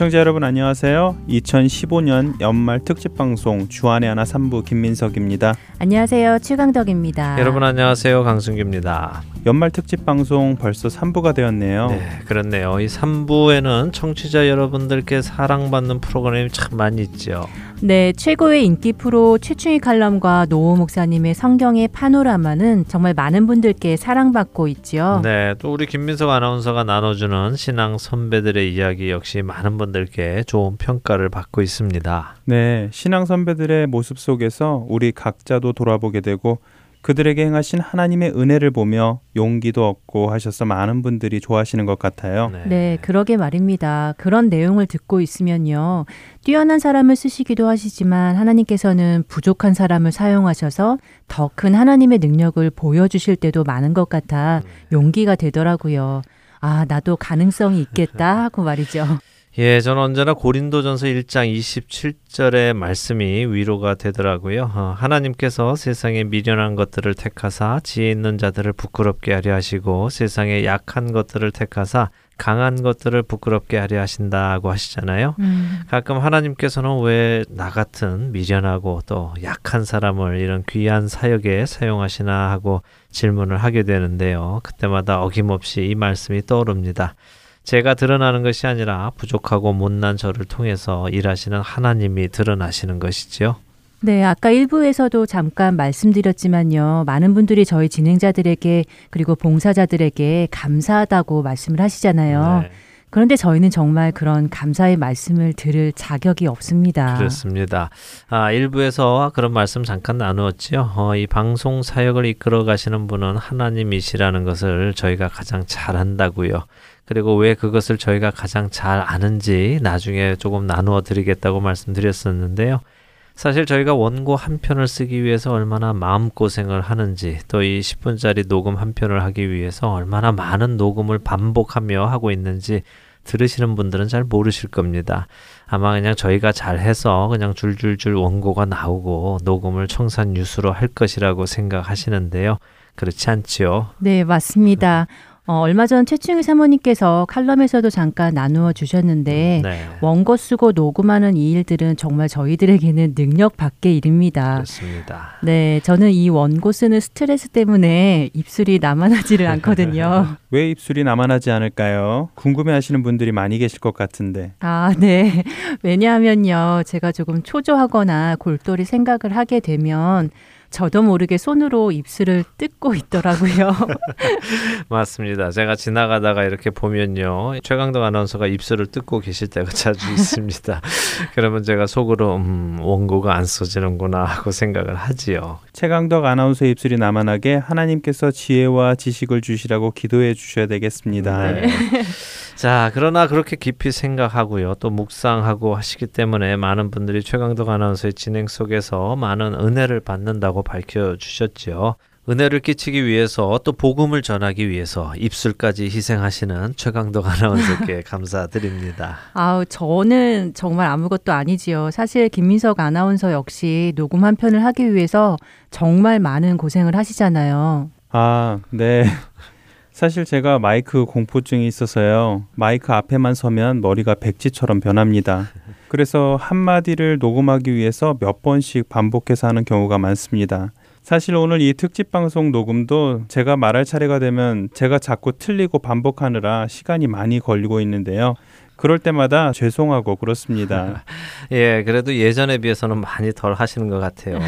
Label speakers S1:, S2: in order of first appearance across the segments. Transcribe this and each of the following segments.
S1: 애청자 여러분 안녕하세요. 2015년 연말 특집 방송 주안의 하나 3부 김민석입니다.
S2: 안녕하세요. 최강덕입니다.
S3: 여러분 안녕하세요. 강승규입니다.
S1: 연말 특집 방송 벌써 3부가 되었네요.
S3: 네, 그렇네요. 이 3부에는 청취자 여러분들께 사랑받는 프로그램이 참 많이 있죠.
S2: 네, 최고의 인기 프로 최충희 칼럼과 노호 목사님의 성경의 파노라마는 정말 많은 분들께 사랑받고 있지요.
S3: 네, 또 우리 김민석 아나운서가 나눠주는 신앙 선배들의 이야기 역시 많은 분들께 좋은 평가를 받고 있습니다.
S1: 네, 신앙 선배들의 모습 속에서 우리 각자도 돌아보게 되고 그들에게 행하신 하나님의 은혜를 보며 용기도 얻고 하셔서 많은 분들이 좋아하시는 것 같아요.
S2: 네. 네, 그러게 말입니다. 그런 내용을 듣고 있으면요. 뛰어난 사람을 쓰시기도 하시지만 하나님께서는 부족한 사람을 사용하셔서 더 큰 하나님의 능력을 보여주실 때도 많은 것 같아 용기가 되더라고요. 아, 나도 가능성이 있겠다 하고 말이죠.
S3: 예, 저는 언제나 고린도전서 1장 27절의 말씀이 위로가 되더라고요. 어, 하나님께서 세상에 미련한 것들을 택하사 지혜 있는 자들을 부끄럽게 하려 하시고 세상에 약한 것들을 택하사 강한 것들을 부끄럽게 하려 하신다고 하시잖아요. 음. 가끔 하나님께서는 왜 나 같은 미련하고 또 약한 사람을 이런 귀한 사역에 사용하시나 하고 질문을 하게 되는데요. 그때마다 어김없이 이 말씀이 떠오릅니다. 제가 드러나는 것이 아니라 부족하고 못난 저를 통해서 일하시는 하나님이 드러나시는 것이지요.
S2: 네, 아까 1부에서도 잠깐 말씀드렸지만요. 많은 분들이 저희 진행자들에게 그리고 봉사자들에게 감사하다고 말씀을 하시잖아요. 네. 그런데 저희는 정말 그런 감사의 말씀을 들을 자격이 없습니다.
S3: 그렇습니다. 아, 일부에서 그런 말씀 잠깐 나누었지요. 어, 이 방송 사역을 이끌어 가시는 분은 하나님이시라는 것을 저희가 가장 잘 안다고요. 그리고 왜 그것을 저희가 가장 잘 아는지 나중에 조금 나누어 드리겠다고 말씀드렸었는데요. 사실 저희가 원고 한 편을 쓰기 위해서 얼마나 마음고생을 하는지 또 이 10분짜리 녹음 한 편을 하기 위해서 얼마나 많은 녹음을 반복하며 하고 있는지 들으시는 분들은 잘 모르실 겁니다. 아마 그냥 저희가 잘해서 그냥 줄줄줄 원고가 나오고 녹음을 청산 유수로 할 것이라고 생각하시는데요. 그렇지 않지요?
S2: 네, 맞습니다. 어, 얼마 전 최충희 사모님께서 칼럼에서도 잠깐 나누어 주셨는데 네. 원고 쓰고 녹음하는 이 일들은 정말 저희들에게는 능력 밖의 일입니다.
S3: 그렇습니다.
S2: 네, 저는 이 원고 쓰는 스트레스 때문에 입술이 남아나지를 않거든요.
S1: 왜 입술이 남아나지 않을까요? 궁금해하시는 분들이 많이 계실 것 같은데.
S2: 아, 네. 왜냐하면요, 제가 조금 초조하거나 골똘히 생각을 하게 되면 저도 모르게 손으로 입술을 뜯고 있더라고요.
S3: 맞습니다. 제가 지나가다가 이렇게 보면요. 최강덕 아나운서가 입술을 뜯고 계실 때가 자주 있습니다. 그러면 제가 속으로 음, 원고가 안 써지는구나 하고 생각을 하지요.
S1: 최강덕 아나운서 입술이 남아나게 하나님께서 지혜와 지식을 주시라고 기도해 주셔야 되겠습니다. 네.
S3: 자, 그러나 그렇게 깊이 생각하고요. 또 묵상하고 하시기 때문에 많은 분들이 최강덕 아나운서의 진행 속에서 많은 은혜를 받는다고 밝혀 주셨죠. 은혜를 끼치기 위해서 또 복음을 전하기 위해서 입술까지 희생하시는 최강덕 아나운서께 감사드립니다.
S2: 아우 저는 정말 아무것도 아니지요. 사실 김민석 아나운서 역시 녹음 한 편을 하기 위해서 정말 많은 고생을 하시잖아요.
S1: 아, 네. 사실 제가 마이크 공포증이 있어서요. 마이크 앞에만 서면 머리가 백지처럼 변합니다. 그래서 한마디를 녹음하기 위해서 몇 번씩 반복해서 하는 경우가 많습니다. 사실 오늘 이 특집 방송 녹음도 제가 말할 차례가 되면 제가 자꾸 틀리고 반복하느라 시간이 많이 걸리고 있는데요. 그럴 때마다 죄송하고 그렇습니다.
S3: 예, 그래도 예전에 비해서는 많이 덜 하시는 것 같아요.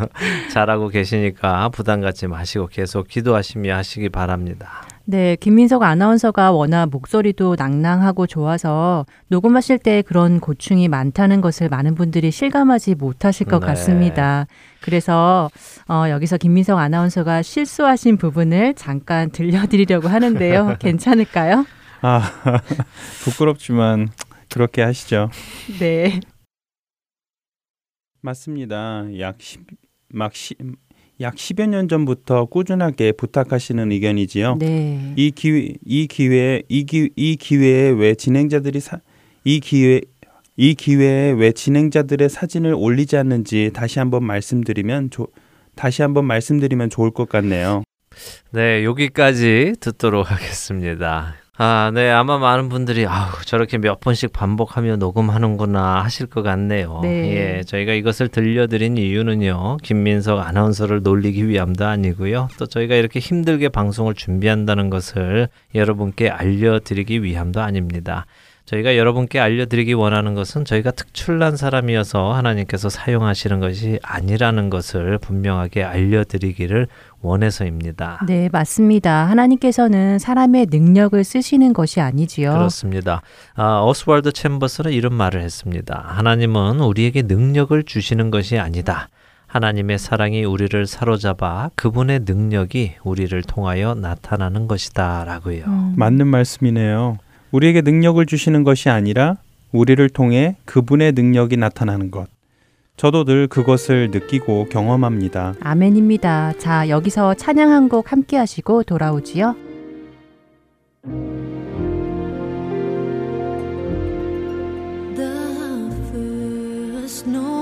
S3: 잘하고 계시니까 부담 갖지 마시고 계속 기도하시며 하시기 바랍니다.
S2: 네, 김민석 아나운서가 워낙 목소리도 낭낭하고 좋아서 녹음하실 때 그런 고충이 많다는 것을 많은 분들이 실감하지 못하실 것 네. 같습니다. 그래서 어, 여기서 김민석 아나운서가 실수하신 부분을 잠깐 들려드리려고 하는데요. 괜찮을까요?
S1: 아, 부끄럽지만 그렇게 하시죠.
S2: 네.
S1: 맞습니다. 약 10, 막 10, 약 10여 년 전부터 꾸준하게 부탁하시는 의견이지요.
S2: 네.
S1: 이 기회 이 기회에 이, 기, 이 기회에 왜 진행자들이 사, 이 기회 이 기회에 왜 진행자들의 사진을 올리지 않는지 다시 한번 말씀드리면 조, 다시 한번 말씀드리면 좋을 것 같네요.
S3: 네, 여기까지 듣도록 하겠습니다. 아, 네. 아마 많은 분들이 아우, 저렇게 몇 번씩 반복하며 녹음하는구나 하실 것 같네요.
S2: 네.
S3: 예. 저희가 이것을 들려드린 이유는요. 김민석 아나운서를 놀리기 위함도 아니고요. 또 저희가 이렇게 힘들게 방송을 준비한다는 것을 여러분께 알려드리기 위함도 아닙니다. 저희가 여러분께 알려드리기 원하는 것은 저희가 특출난 사람이어서 하나님께서 사용하시는 것이 아니라는 것을 분명하게 알려드리기를 원해서입니다.
S2: 네, 맞습니다. 하나님께서는 사람의 능력을 쓰시는 것이 아니지요.
S3: 그렇습니다. 아, 오스왈드 챔버스는 이런 말을 했습니다. 하나님은 우리에게 능력을 주시는 것이 아니다. 하나님의 사랑이 우리를 사로잡아 그분의 능력이 우리를 통하여 나타나는 것이다. 라고요.
S2: 음.
S1: 맞는 말씀이네요. 우리에게 능력을 주시는 것이 아니라 우리를 통해 그분의 능력이 나타나는 것. 저도 늘 그것을 느끼고 경험합니다.
S2: 아멘입니다. 자, 여기서 찬양 한 곡 함께 하시고 돌아오지요.
S4: The first Noel,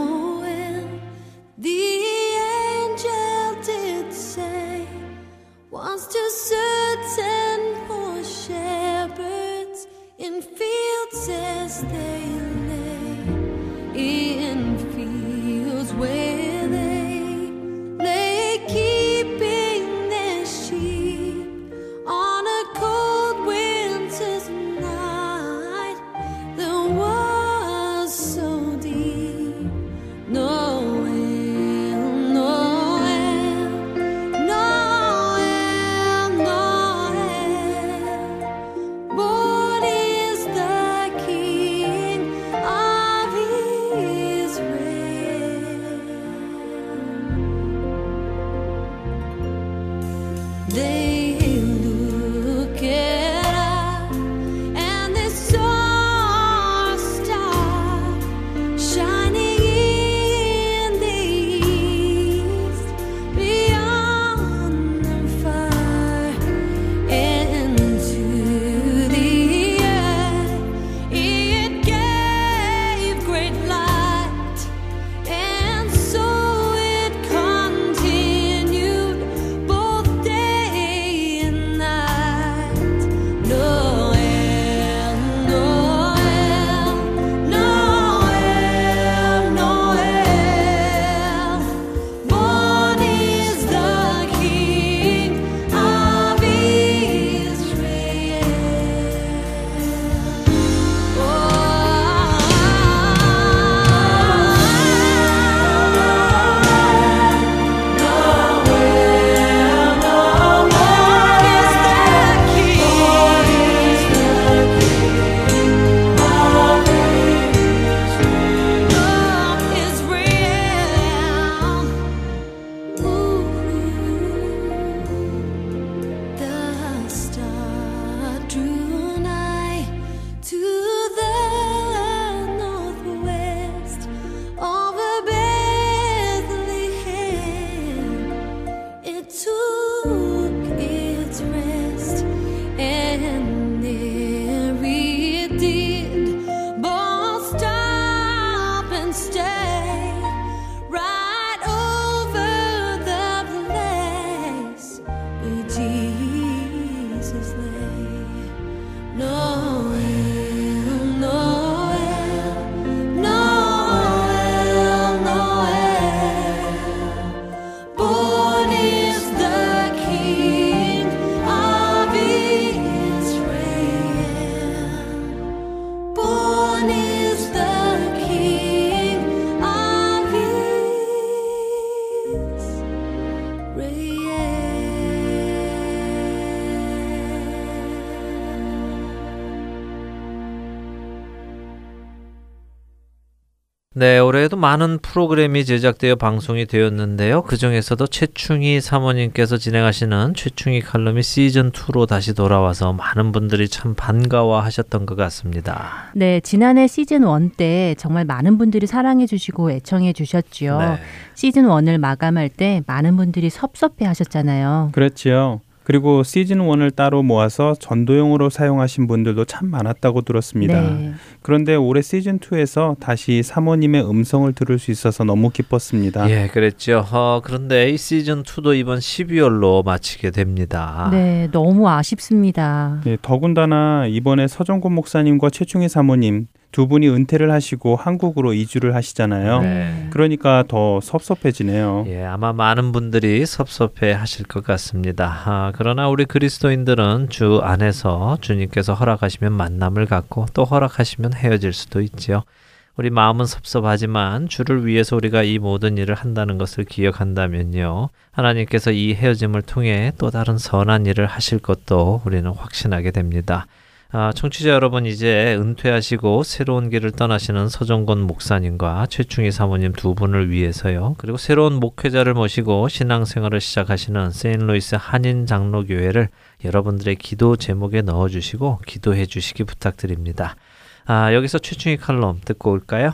S3: 네, 올해에도 많은 프로그램이 제작되어 방송이 되었는데요. 그 중에서도 최충희 사모님께서 진행하시는 최충희 칼럼이 시즌2로 다시 돌아와서 많은 분들이 참 반가워 하셨던 것 같습니다.
S2: 네, 지난해 시즌 1 때 정말 많은 분들이 사랑해 주시고 애청해 주셨지요.
S3: 네.
S2: 시즌 1을 마감할 때 많은 분들이 섭섭해 하셨잖아요.
S1: 그렇지요. 그리고 시즌 1을 따로 모아서 전도용으로 사용하신 분들도 참 많았다고 들었습니다.
S2: 네.
S1: 그런데 올해 시즌 2에서 다시 사모님의 음성을 들을 수 있어서 너무 기뻤습니다.
S3: 예, 그랬죠. 어, 그런데 이 시즌 2도 이번 12월로 마치게 됩니다.
S2: 네, 너무 아쉽습니다.
S1: 네, 더군다나 이번에 서정곤 목사님과 최충희 사모님 두 분이 은퇴를 하시고 한국으로 이주를 하시잖아요.
S3: 네.
S1: 그러니까 더 섭섭해지네요.
S3: 예, 아마 많은 분들이 섭섭해 하실 것 같습니다. 아, 그러나 우리 그리스도인들은 주 안에서 주님께서 허락하시면 만남을 갖고 또 허락하시면 헤어질 수도 있지요. 우리 마음은 섭섭하지만 주를 위해서 우리가 이 모든 일을 한다는 것을 기억한다면요. 하나님께서 이 헤어짐을 통해 또 다른 선한 일을 하실 것도 우리는 확신하게 됩니다. 아, 청취자 여러분 이제 은퇴하시고 새로운 길을 떠나시는 서정건 목사님과 최충희 사모님 두 분을 위해서요. 그리고 새로운 목회자를 모시고 신앙생활을 시작하시는 세인루이스 한인 장로교회를 여러분들의 기도 제목에 넣어주시고 기도해 주시기 부탁드립니다. 아, 여기서 최충희 칼럼 듣고 올까요?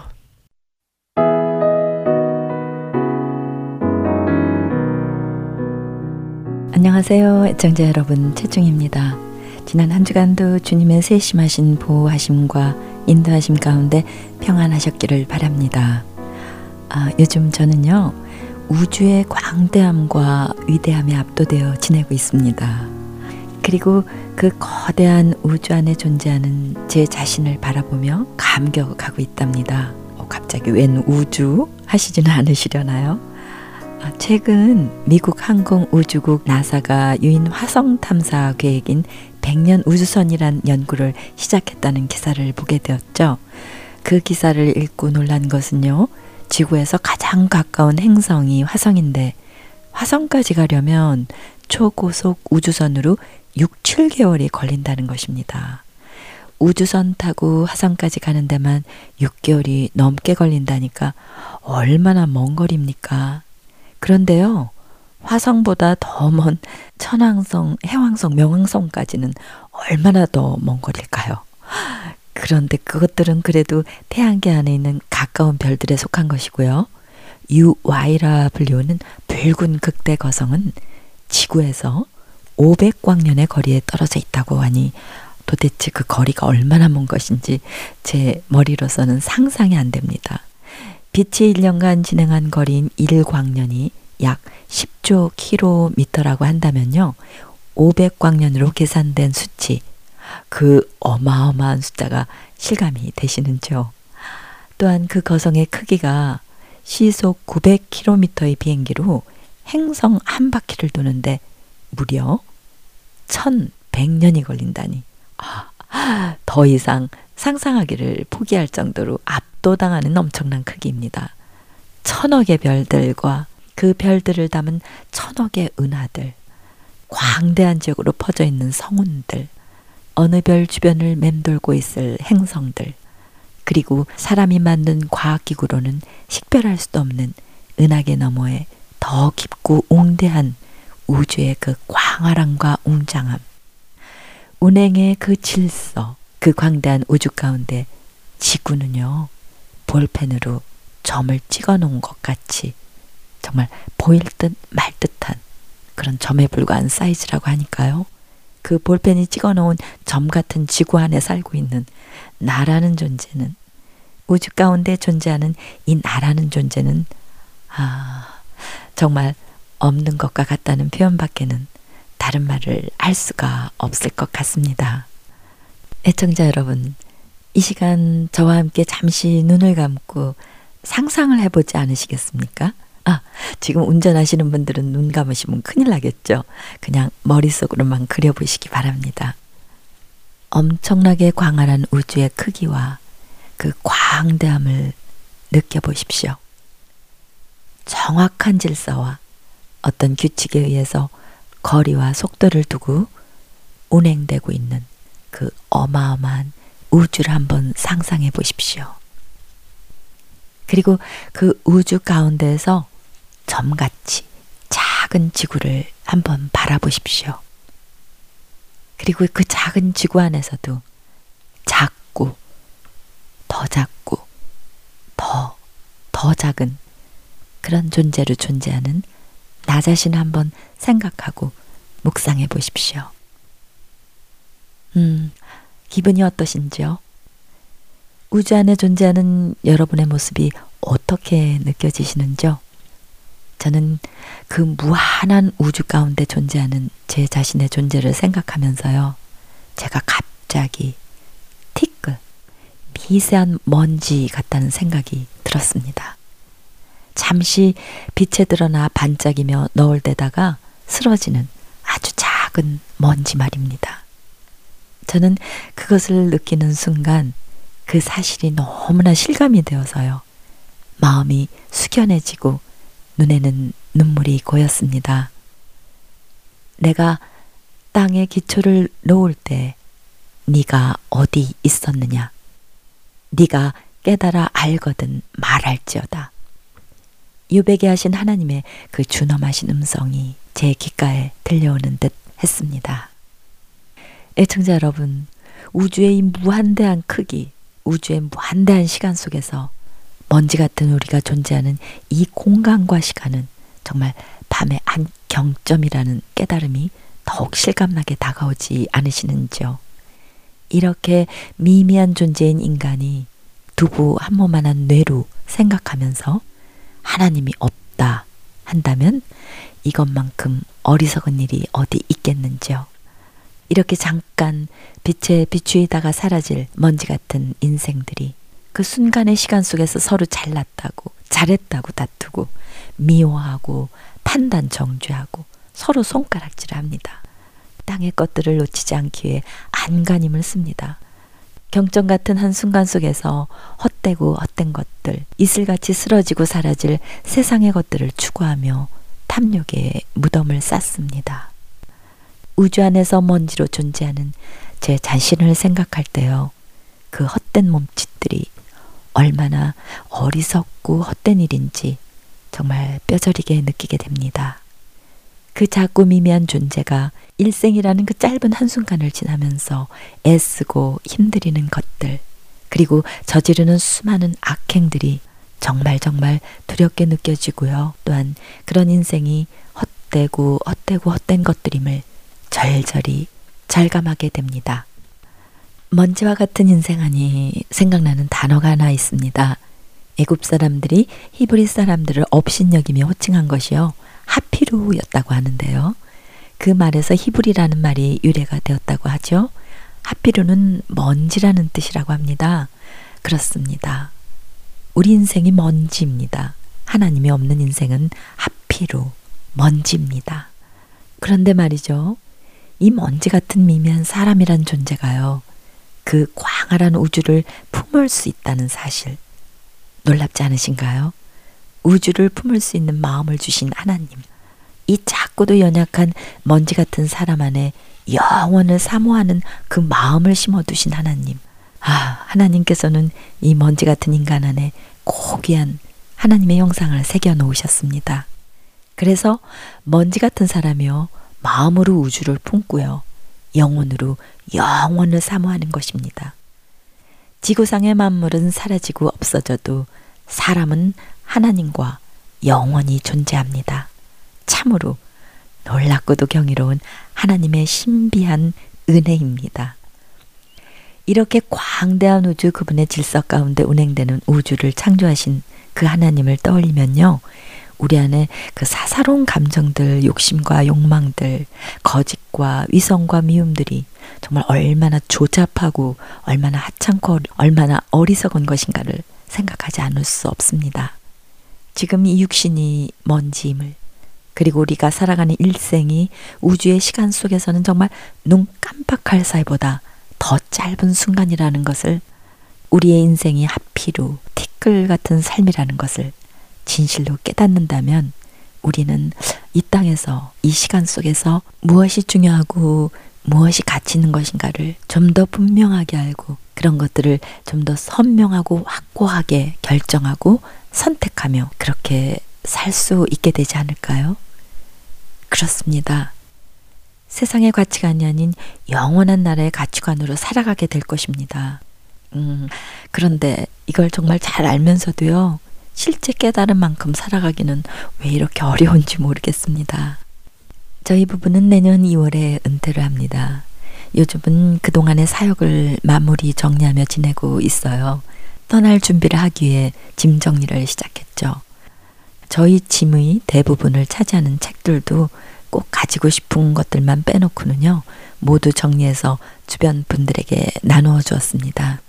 S5: 안녕하세요. 애청자 여러분, 최중입니다. 지난 한 주간도 주님의 세심하신 보호하심과 인도하심 가운데 평안하셨기를 바랍니다. 아, 요즘 저는요, 우주의 광대함과 위대함에 압도되어 지내고 있습니다. 그리고 그 거대한 우주 안에 존재하는 제 자신을 바라보며 감격하고 있답니다. 어, 갑자기 웬 우주 하시지는 않으시려나요? 아, 최근 미국 항공우주국 나사가 유인 화성 탐사 계획인 100년 우주선이란 연구를 시작했다는 기사를 보게 되었죠. 그 기사를 읽고 놀란 것은요. 지구에서 가장 가까운 행성이 화성인데 화성까지 가려면 초고속 우주선으로 6, 7개월이 걸린다는 것입니다. 우주선 타고 화성까지 가는 데만 6개월이 넘게 걸린다니까 얼마나 먼 거리입니까? 그런데요, 화성보다 더 먼 천왕성, 해왕성, 명왕성까지는 얼마나 더 먼 거리일까요? 그런데 그것들은 그래도 태양계 안에 있는 가까운 별들에 속한 것이고요. UY라 불리우는 붉은 극대 거성은 지구에서 500광년의 거리에 떨어져 있다고 하니 도대체 그 거리가 얼마나 먼 것인지 제 머리로서는 상상이 안 됩니다. 빛이 1년간 진행한 거리인 1광년이 약 10조 킬로미터라고 한다면요. 500광년으로 계산된 수치, 그 어마어마한 숫자가 실감이 되시는죠. 또한 그 거성의 크기가 시속 900km의 비행기로 행성 한 바퀴를 도는데 무려 1100년이 걸린다니. 아, 더 이상 상상하기를 포기할 정도로 압도당하는 엄청난 크기입니다. 천억의 별들과 그 별들을 담은 천억의 은하들, 광대한 지역으로 퍼져 있는 성운들, 어느 별 주변을 맴돌고 있을 행성들, 그리고 사람이 만든 과학기구로는 식별할 수도 없는 은하계 너머에 더 깊고 웅대한 우주의 그 광활함과 웅장함, 운행의 그 질서, 그 광대한 우주 가운데 지구는요, 볼펜으로 점을 찍어 놓은 것 같이 정말 보일 듯 말 듯한 그런 점에 불과한 사이즈라고 하니까요. 그 볼펜이 찍어 놓은 점 같은 지구 안에 살고 있는 나라는 존재는 우주 가운데 존재하는 이 나라는 존재는 아 정말 없는 것과 같다는 표현밖에는 다른 말을 할 수가 없을 것 같습니다. 애청자 여러분, 이 시간 저와 함께 잠시 눈을 감고 상상을 해보지 않으시겠습니까? 아, 지금 운전하시는 분들은 눈 감으시면 큰일 나겠죠. 그냥 머릿속으로만 그려보시기 바랍니다. 엄청나게 광활한 우주의 크기와 그 광대함을 느껴보십시오. 정확한 질서와 어떤 규칙에 의해서 거리와 속도를 두고 운행되고 있는 그 어마어마한 우주를 한번 상상해 보십시오. 그리고 그 우주 가운데에서 점같이 작은 지구를 한번 바라보십시오. 그리고 그 작은 지구 안에서도 작고 더 작고 더, 더 작은 그런 존재로 존재하는 나 자신 한번 생각하고 묵상해 보십시오. 음, 기분이 어떠신지요? 우주 안에 존재하는 여러분의 모습이 어떻게 느껴지시는지요? 저는 그 무한한 우주 가운데 존재하는 제 자신의 존재를 생각하면서요. 제가 갑자기 티끌, 미세한 먼지 같다는 생각이 들었습니다. 잠시 빛에 드러나 반짝이며 너울 때다가 쓰러지는 아주 작은 먼지 말입니다. 저는 그것을 느끼는 순간 그 사실이 너무나 실감이 되어서요. 마음이 숙연해지고 눈에는 눈물이 고였습니다. 내가 땅에 기초를 놓을 때 네가 어디 있었느냐? 네가 깨달아 알거든 말할지어다. 유배게 하신 하나님의 그 준엄하신 음성이 제 귓가에 들려오는 듯 했습니다. 애청자 여러분, 우주의 이 무한대한 크기, 우주의 무한대한 시간 속에서 먼지 같은 우리가 존재하는 이 공간과 시간은 정말 밤의 한 경점이라는 깨달음이 더욱 실감나게 다가오지 않으시는지요? 이렇게 미미한 존재인 인간이 두부 한 모만한 뇌로 생각하면서 하나님이 없다 한다면 이것만큼 어리석은 일이 어디 있겠는지요? 이렇게 잠깐 빛에 비추이다가 사라질 먼지 같은 인생들이 그 순간의 시간 속에서 서로 잘났다고 잘했다고 다투고 미워하고 판단 정죄하고 서로 손가락질 합니다. 땅의 것들을 놓치지 않기 위해 안간힘을 씁니다. 경점 같은 한 순간 속에서 헛되고 헛된 것들, 이슬같이 쓰러지고 사라질 세상의 것들을 추구하며 탐욕의 무덤을 쌓습니다. 우주 안에서 먼지로 존재하는 제 자신을 생각할 때요. 그 헛된 몸짓들이 얼마나 어리석고 헛된 일인지 정말 뼈저리게 느끼게 됩니다. 그 작고 미미한 존재가 일생이라는 그 짧은 한순간을 지나면서 애쓰고 힘들이는 것들, 그리고 저지르는 수많은 악행들이 정말 정말 두렵게 느껴지고요. 또한 그런 인생이 헛되고 헛되고 헛된 것들임을 절절히 절감하게 됩니다. 먼지와 같은 인생 하니 생각나는 단어가 하나 있습니다. 애굽 사람들이 히브리 사람들을 업신여기며 호칭한 것이요. 하피루였다고 하는데요. 그 말에서 히브리라는 말이 유래가 되었다고 하죠. 하피루는 먼지라는 뜻이라고 합니다. 그렇습니다. 우리 인생이 먼지입니다. 하나님이 없는 인생은 하피루, 먼지입니다. 그런데 말이죠. 이 먼지 같은 미미한 사람이란 존재가요. 그 광활한 우주를 품을 수 있다는 사실. 놀랍지 않으신가요? 우주를 품을 수 있는 마음을 주신 하나님. 이 작고도 연약한 먼지 같은 사람 안에 영원을 사모하는 그 마음을 심어두신 하나님. 아, 하나님께서는 이 먼지 같은 인간 안에 고귀한 하나님의 형상을 새겨 놓으셨습니다. 그래서 먼지 같은 사람이요. 마음으로 우주를 품고요. 영혼으로 영원을 사모하는 것입니다. 지구상의 만물은 사라지고 없어져도 사람은 하나님과 영원히 존재합니다. 참으로 놀랍고도 경이로운 하나님의 신비한 은혜입니다. 이렇게 광대한 우주 그분의 질서 가운데 운행되는 우주를 창조하신 그 하나님을 떠올리면요. 우리 안에 그 사사로운 감정들, 욕심과 욕망들, 거짓과 위선과 미움들이 정말 얼마나 조잡하고 얼마나 하찮고 얼마나 어리석은 것인가를 생각하지 않을 수 없습니다. 지금 이 육신이 먼지임을 그리고 우리가 살아가는 일생이 우주의 시간 속에서는 정말 눈 깜빡할 사이보다 더 짧은 순간이라는 것을 우리의 인생이 하피로 티끌 같은 삶이라는 것을 진실로 깨닫는다면 우리는 이 땅에서 이 시간 속에서 무엇이 중요하고 무엇이 가치 있는 것인가를 좀 더 분명하게 알고 그런 것들을 좀 더 선명하고 확고하게 결정하고 선택하며 그렇게 살 수 있게 되지 않을까요? 그렇습니다. 세상의 가치관이 아닌 영원한 나라의 가치관으로 살아가게 될 것입니다. 음, 그런데 이걸 정말 잘 알면서도요, 실제 깨달은 만큼 살아가기는 왜 이렇게 어려운지 모르겠습니다. 저희 부부는 내년 2월에 은퇴를 합니다. 요즘은 그동안의 사역을 마무리 정리하며 지내고 있어요. 떠날 준비를 하기 위해 짐 정리를 시작했죠. 저희 짐의 대부분을 차지하는 책들도 꼭 가지고 싶은 것들만 빼놓고는요, 모두 정리해서 주변 분들에게 나누어 주었습니다.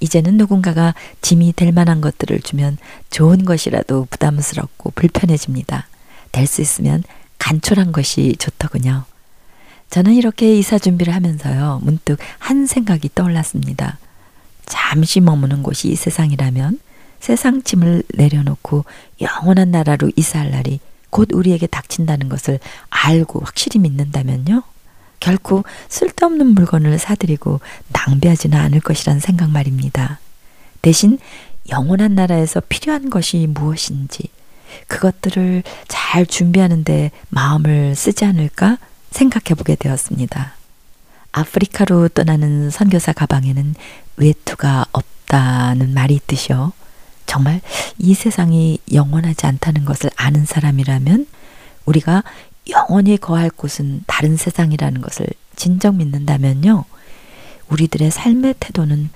S5: 이제는 누군가가 짐이 될 만한 것들을 주면 좋은 것이라도 부담스럽고 불편해집니다. 될 수 있으면 간촐한 것이 좋더군요. 저는 이렇게 이사 준비를 하면서요, 문득 한 생각이 떠올랐습니다. 잠시 머무는 곳이 이 세상이라면 세상 짐을 내려놓고 영원한 나라로 이사할 날이 곧 우리에게 닥친다는 것을 알고 확실히 믿는다면요. 결코 쓸데없는 물건을 사들이고 낭비하지는 않을 것이란 생각 말입니다. 대신 영원한 나라에서 필요한 것이 무엇인지 그것들을 잘 준비하는데 마음을 쓰지 않을까 생각해 보게 되었습니다. 아프리카로 떠나는 선교사 가방에는 외투가 없다는 말이 있듯이요. 정말 이 세상이 영원하지 않다는 것을 아는 사람이라면 우리가 영원히 거할 곳은 다른 세상이라는 것을 진정 믿는다면요. 우리들의 삶의 태도는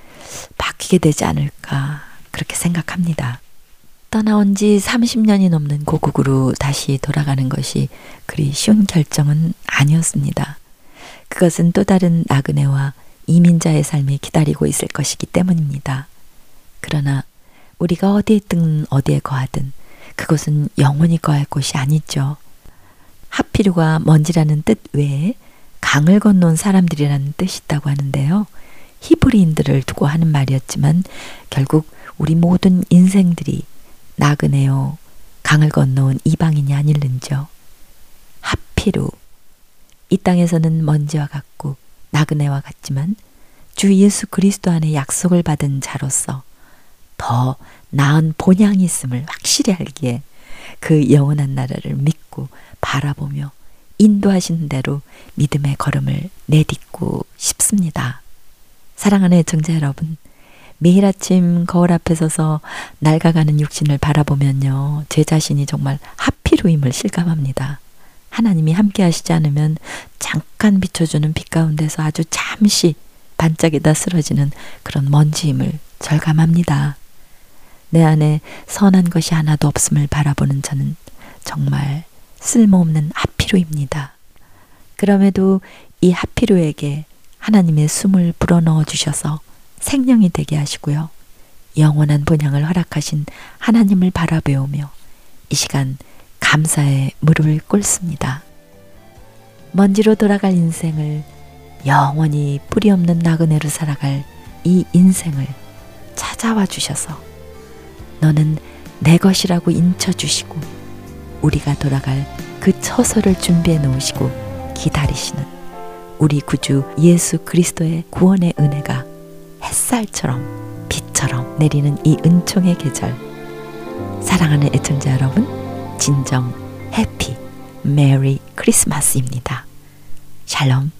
S5: 바뀌게 되지 않을까 그렇게 생각합니다. 떠나온 지 30년이 넘는 고국으로 다시 돌아가는 것이 그리 쉬운 결정은 아니었습니다. 그것은 또 다른 나그네와 이민자의 삶이 기다리고 있을 것이기 때문입니다. 그러나 우리가 어디에 있든 어디에 거하든 그것은 영원히 거할 곳이 아니죠. 하피루가 먼지라는 뜻 외에 강을 건너온 사람들이라는 뜻이 있다고 하는데요. 히브리인들을 두고 하는 말이었지만 결국 우리 모든 인생들이 나그네요 강을 건너온 이방인이 아닐는죠. 하피루 이 땅에서는 먼지와 같고 나그네와 같지만 주 예수 그리스도 안에 약속을 받은 자로서 더 나은 본향이 있음을 확실히 알기에 그 영원한 나라를 믿고 바라보며 인도하시는 대로 믿음의 걸음을 내딛고 싶습니다. 사랑하는 애청자 여러분, 매일 아침 거울 앞에 서서 낡아가는 육신을 바라보면요, 제 자신이 정말 하피루임을 실감합니다. 하나님이 함께 하시지 않으면 잠깐 비춰주는 빛 가운데서 아주 잠시 반짝이다 쓰러지는 그런 먼지임을 절감합니다. 내 안에 선한 것이 하나도 없음을 바라보는 저는 정말 쓸모없는 하피루입니다. 그럼에도 이 하피루에게 하나님의 숨을 불어넣어 주셔서 생명이 되게 하시고요. 영원한 본향을 허락하신 하나님을 바라배우며 이 시간 감사의 무릎을 꿇습니다. 먼지로 돌아갈 인생을 영원히 뿌리 없는 나그네로 살아갈 이 인생을 찾아와 주셔서 너는 내 것이라고 인쳐 주시고 우리가 돌아갈 그 처소를 준비해 놓으시고 기다리시는 우리 구주 예수 그리스도의 구원의 은혜가 햇살처럼 빛처럼 내리는 이 은총의 계절 사랑하는 애청자 여러분 진정 해피 메리 크리스마스입니다. 샬롬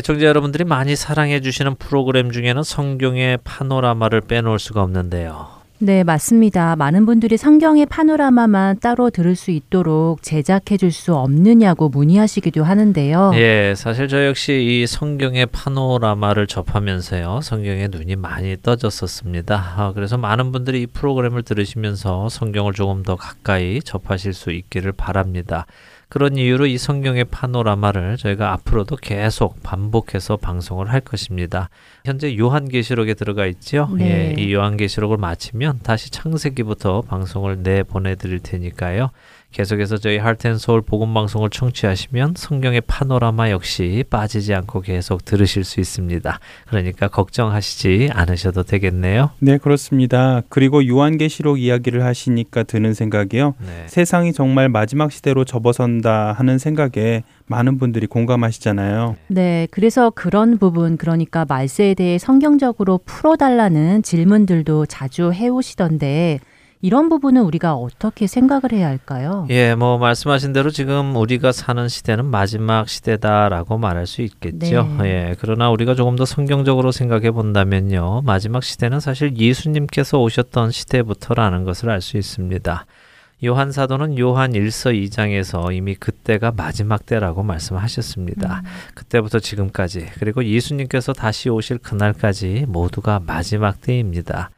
S3: 애청자 여러분들이 많이 사랑해 주시는 프로그램 중에는 성경의 파노라마를 빼놓을 수가 없는데요.
S2: 네, 맞습니다. 많은 분들이 성경의 파노라마만 따로 들을 수 있도록 제작해 줄 수 없느냐고 문의하시기도 하는데요.
S3: 예, 사실 저 역시 이 성경의 파노라마를 접하면서요, 성경에 눈이 많이 떠졌었습니다. 아, 그래서 많은 분들이 이 프로그램을 들으시면서 성경을 조금 더 가까이 접하실 수 있기를 바랍니다. 그런 이유로 이 성경의 파노라마를 저희가 앞으로도 계속 반복해서 방송을 할 것입니다. 현재 요한계시록에 들어가 있죠.
S2: 네.
S3: 예, 이 요한계시록을 마치면 다시 창세기부터 방송을 내 보내드릴 테니까요. 계속해서 저희 할텐 서울 복음 방송을 청취하시면 성경의 파노라마 역시 빠지지 않고 계속 들으실 수 있습니다. 그러니까 걱정하시지 않으셔도 되겠네요.
S1: 네, 그렇습니다. 그리고 요한계시록 이야기를 하시니까 드는 생각이요.
S3: 네.
S1: 세상이 정말 마지막 시대로 접어선다 하는 생각에 많은 분들이 공감하시잖아요.
S2: 네, 그래서 그런 부분, 그러니까 말세에 대해 성경적으로 풀어달라는 질문들도 자주 해오시던데, 이런 부분은 우리가 어떻게 생각을 해야 할까요?
S3: 예, 뭐 말씀하신 대로 지금 우리가 사는 시대는 마지막 시대다라고 말할 수 있겠죠.
S2: 네.
S3: 예, 그러나 우리가 조금 더 성경적으로 생각해 본다면요, 마지막 시대는 사실 예수님께서 오셨던 시대부터라는 것을 알 수 있습니다. 요한 사도는 요한 1서 2장에서 이미 그때가 마지막 때라고 말씀하셨습니다. 그때부터 지금까지 그리고 예수님께서 다시 오실 그날까지 모두가 마지막 때입니다.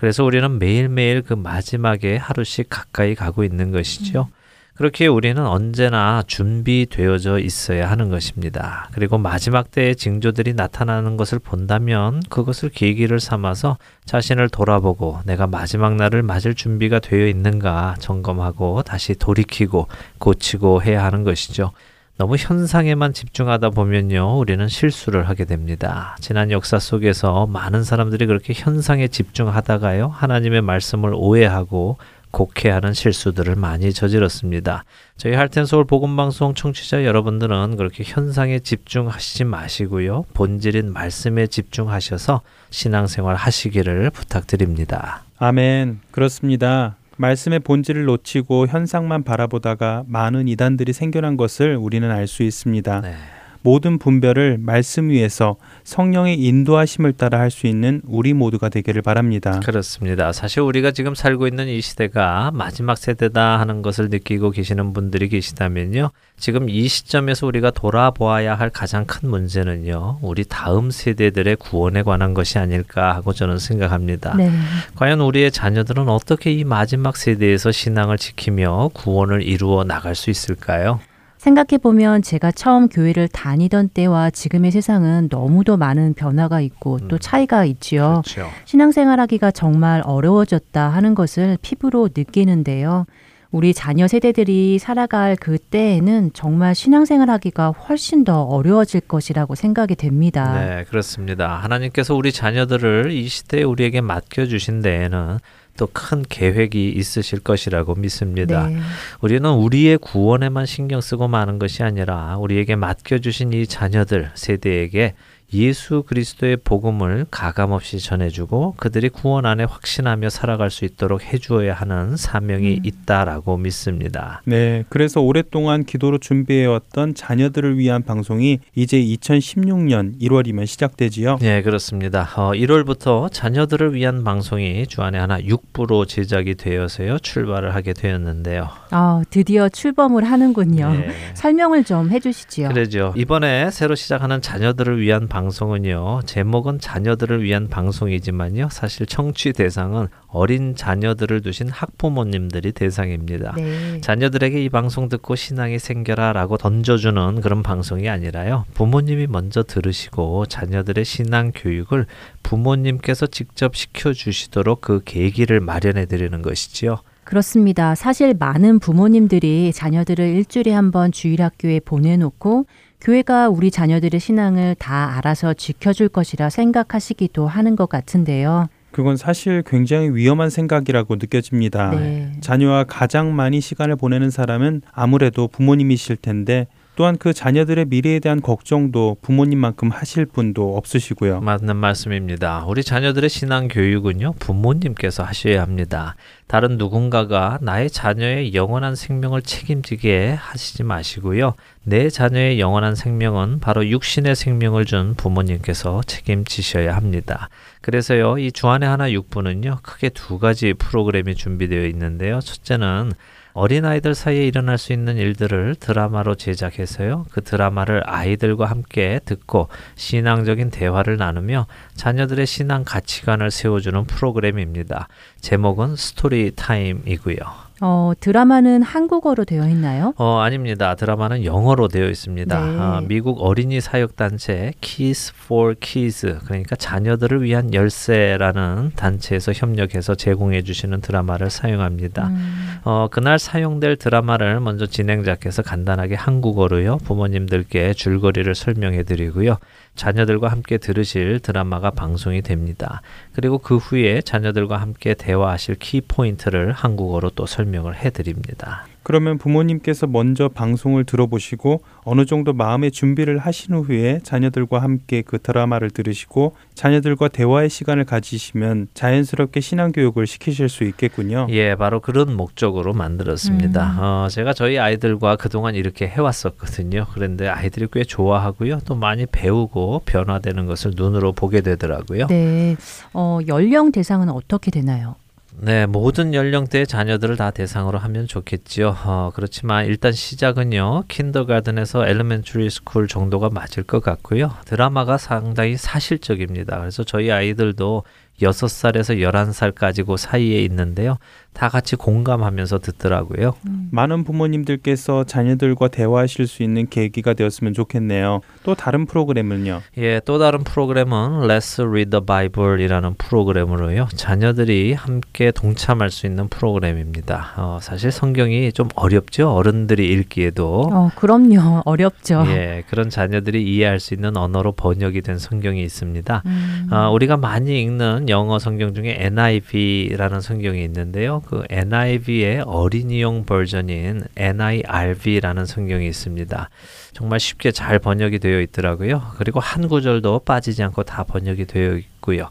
S3: 그래서 우리는 매일매일 그 마지막에 하루씩 가까이 가고 있는 것이죠. 그렇게 우리는 언제나 준비되어져 있어야 하는 것입니다. 그리고 마지막 때의 징조들이 나타나는 것을 본다면 그것을 계기를 삼아서 자신을 돌아보고 내가 마지막 날을 맞을 준비가 되어 있는가 점검하고 다시 돌이키고 고치고 해야 하는 것이죠. 너무 현상에만 집중하다 보면요, 우리는 실수를 하게 됩니다. 지난 역사 속에서 많은 사람들이 그렇게 현상에 집중하다가요, 하나님의 말씀을 오해하고 곡해하는 실수들을 많이 저질렀습니다. 저희 할텐 서울 복음 방송 청취자 여러분들은 그렇게 현상에 집중하시지 마시고요, 본질인 말씀에 집중하셔서 신앙생활 하시기를 부탁드립니다.
S1: 아멘. 그렇습니다. 말씀의 본질을 놓치고 현상만 바라보다가 많은 이단들이 생겨난 것을 우리는 알 수 있습니다.
S3: 네.
S1: 모든 분별을 말씀 위에서 성령의 인도하심을 따라 할 수 있는 우리 모두가 되기를 바랍니다.
S3: 그렇습니다. 사실 우리가 지금 살고 있는 이 시대가 마지막 세대다 하는 것을 느끼고 계시는 분들이 계시다면요. 지금 이 시점에서 우리가 돌아보아야 할 가장 큰 문제는요. 우리 다음 세대들의 구원에 관한 것이 아닐까 하고 저는 생각합니다.
S2: 네.
S3: 과연 우리의 자녀들은 어떻게 이 마지막 세대에서 신앙을 지키며 구원을 이루어 나갈 수 있을까요?
S2: 생각해보면 제가 처음 교회를 다니던 때와 지금의 세상은 너무도 많은 변화가 있고 또 차이가 있지요.
S3: 그렇죠.
S2: 신앙생활하기가 정말 어려워졌다 하는 것을 피부로 느끼는데요. 우리 자녀 세대들이 살아갈 그 때에는 정말 신앙생활하기가 훨씬 더 어려워질 것이라고 생각이 됩니다.
S3: 네, 그렇습니다. 하나님께서 우리 자녀들을 이 시대에 우리에게 맡겨 주신 데에는 또 큰 계획이 있으실 것이라고 믿습니다.
S2: 네.
S3: 우리는 우리의 구원에만 신경 쓰고 마는 것이 아니라 우리에게 맡겨주신 이 자녀들 세대에게 예수 그리스도의 복음을 가감없이 전해주고 그들이 구원 안에 확신하며 살아갈 수 있도록 해주어야 하는 사명이
S2: 음.
S3: 있다라고 믿습니다.
S1: 네, 그래서 오랫동안 기도로 준비해왔던 자녀들을 위한 방송이 이제 2016년 1월이면 시작되지요.
S3: 네, 그렇습니다. 어, 1월부터 자녀들을 위한 방송이 주안에 하나 6부로 제작이 되어서요 출발을 하게 되었는데요.
S2: 아, 드디어 출범을 하는군요.
S3: 네.
S2: 설명을 좀 해주시지요.
S3: 그러죠. 이번에 새로 시작하는 자녀들을 위한 방 송은요. 제목은 자녀들을 위한 방송이지만요. 사실 청취 대상은 어린 자녀들을 두신 학부모님들이 대상입니다.
S2: 네.
S3: 자녀들에게 이 방송 듣고 신앙이 생겨라 라고 던져주는 그런 방송이 아니라요. 부모님이 먼저 들으시고 자녀들의 신앙 교육을 부모님께서 직접 시켜주시도록 그 계기를 마련해 드리는 것이지요.
S2: 그렇습니다. 사실 많은 부모님들이 자녀들을 일주일에 한 번 주일학교에 보내놓고 교회가 우리 자녀들의 신앙을 다 알아서 지켜줄 것이라 생각하시기도 하는 것 같은데요.
S1: 그건 사실 굉장히 위험한 생각이라고 느껴집니다.
S2: 네.
S1: 자녀와 가장 많이 시간을 보내는 사람은 아무래도 부모님이실 텐데 또한 그 자녀들의 미래에 대한 걱정도 부모님만큼 하실 분도 없으시고요.
S3: 맞는 말씀입니다. 우리 자녀들의 신앙 교육은요, 부모님께서 하셔야 합니다. 다른 누군가가 나의 자녀의 영원한 생명을 책임지게 하시지 마시고요. 내 자녀의 영원한 생명은 바로 육신의 생명을 준 부모님께서 책임지셔야 합니다. 그래서요, 이 주안의 하나 육부는요, 크게 두 가지 프로그램이 준비되어 있는데요. 첫째는 어린아이들 사이에 일어날 수 있는 일들을 드라마로 제작해서요. 그 드라마를 아이들과 함께 듣고 신앙적인 대화를 나누며 자녀들의 신앙 가치관을 세워주는 프로그램입니다. 제목은 스토리 타임이고요.
S2: 어, 드라마는 한국어로 되어 있나요?
S3: 어, 아닙니다. 드라마는 영어로 되어 있습니다.
S2: 네.
S3: 아, 미국 어린이 사역 단체 Kids for Kids 그러니까 자녀들을 위한 열쇠라는 단체에서 협력해서 제공해 주시는 드라마를 사용합니다.
S2: 음,
S3: 어, 그날 사용될 드라마를 먼저 진행자께서 간단하게 한국어로요. 부모님들께 줄거리를 설명해 드리고요. 자녀들과 함께 들으실 드라마가 방송이 됩니다. 그리고 그 후에 자녀들과 함께 대화하실 키포인트를 한국어로 또 설명을 해 드립니다.
S1: 그러면 부모님께서 먼저 방송을 들어보시고 어느 정도 마음의 준비를 하신 후에 자녀들과 함께 그 드라마를 들으시고 자녀들과 대화의 시간을 가지시면 자연스럽게 신앙 교육을 시키실 수 있겠군요.
S3: 예, 바로 그런 목적으로 만들었습니다.
S2: 음.
S3: 어, 제가 저희 아이들과 그동안 이렇게 해왔었거든요. 그런데 아이들이 꽤 좋아하고요. 또 많이 배우고 변화되는 것을 눈으로 보게 되더라고요.
S2: 네. 어, 연령 대상은 어떻게 되나요?
S3: 네, 모든 연령대의 자녀들을 다 대상으로 하면 좋겠지요. 어, 그렇지만 일단 시작은요, kindergarten에서 elementary school 정도가 맞을 것 같고요. 드라마가 상당히 사실적입니다. 그래서 저희 아이들도 6살에서 11살까지 그 사이에 있는데요. 다 같이 공감하면서 듣더라고요.
S1: 많은 부모님들께서 자녀들과 대화하실 수 있는 계기가 되었으면 좋겠네요. 또 다른 프로그램은요.
S3: 예, 또 다른 프로그램은 Let's Read the Bible이라는 프로그램으로요. 자녀들이 함께 동참할 수 있는 프로그램입니다. 어, 사실 성경이 좀 어렵죠. 어른들이 읽기에도.
S2: 어, 그럼요. 어렵죠.
S3: 예, 그런 자녀들이 이해할 수 있는 언어로 번역이 된 성경이 있습니다.
S2: 음,
S3: 아, 우리가 많이 읽는 영어 성경 중에 NIV라는 성경이 있는데요. 그 NIV의 어린이용 버전인 NIRV라는 성경이 있습니다. 정말 쉽게 잘 번역이 되어 있더라고요. 그리고 한 구절도 빠지지 않고 다 번역이 되어 있고요.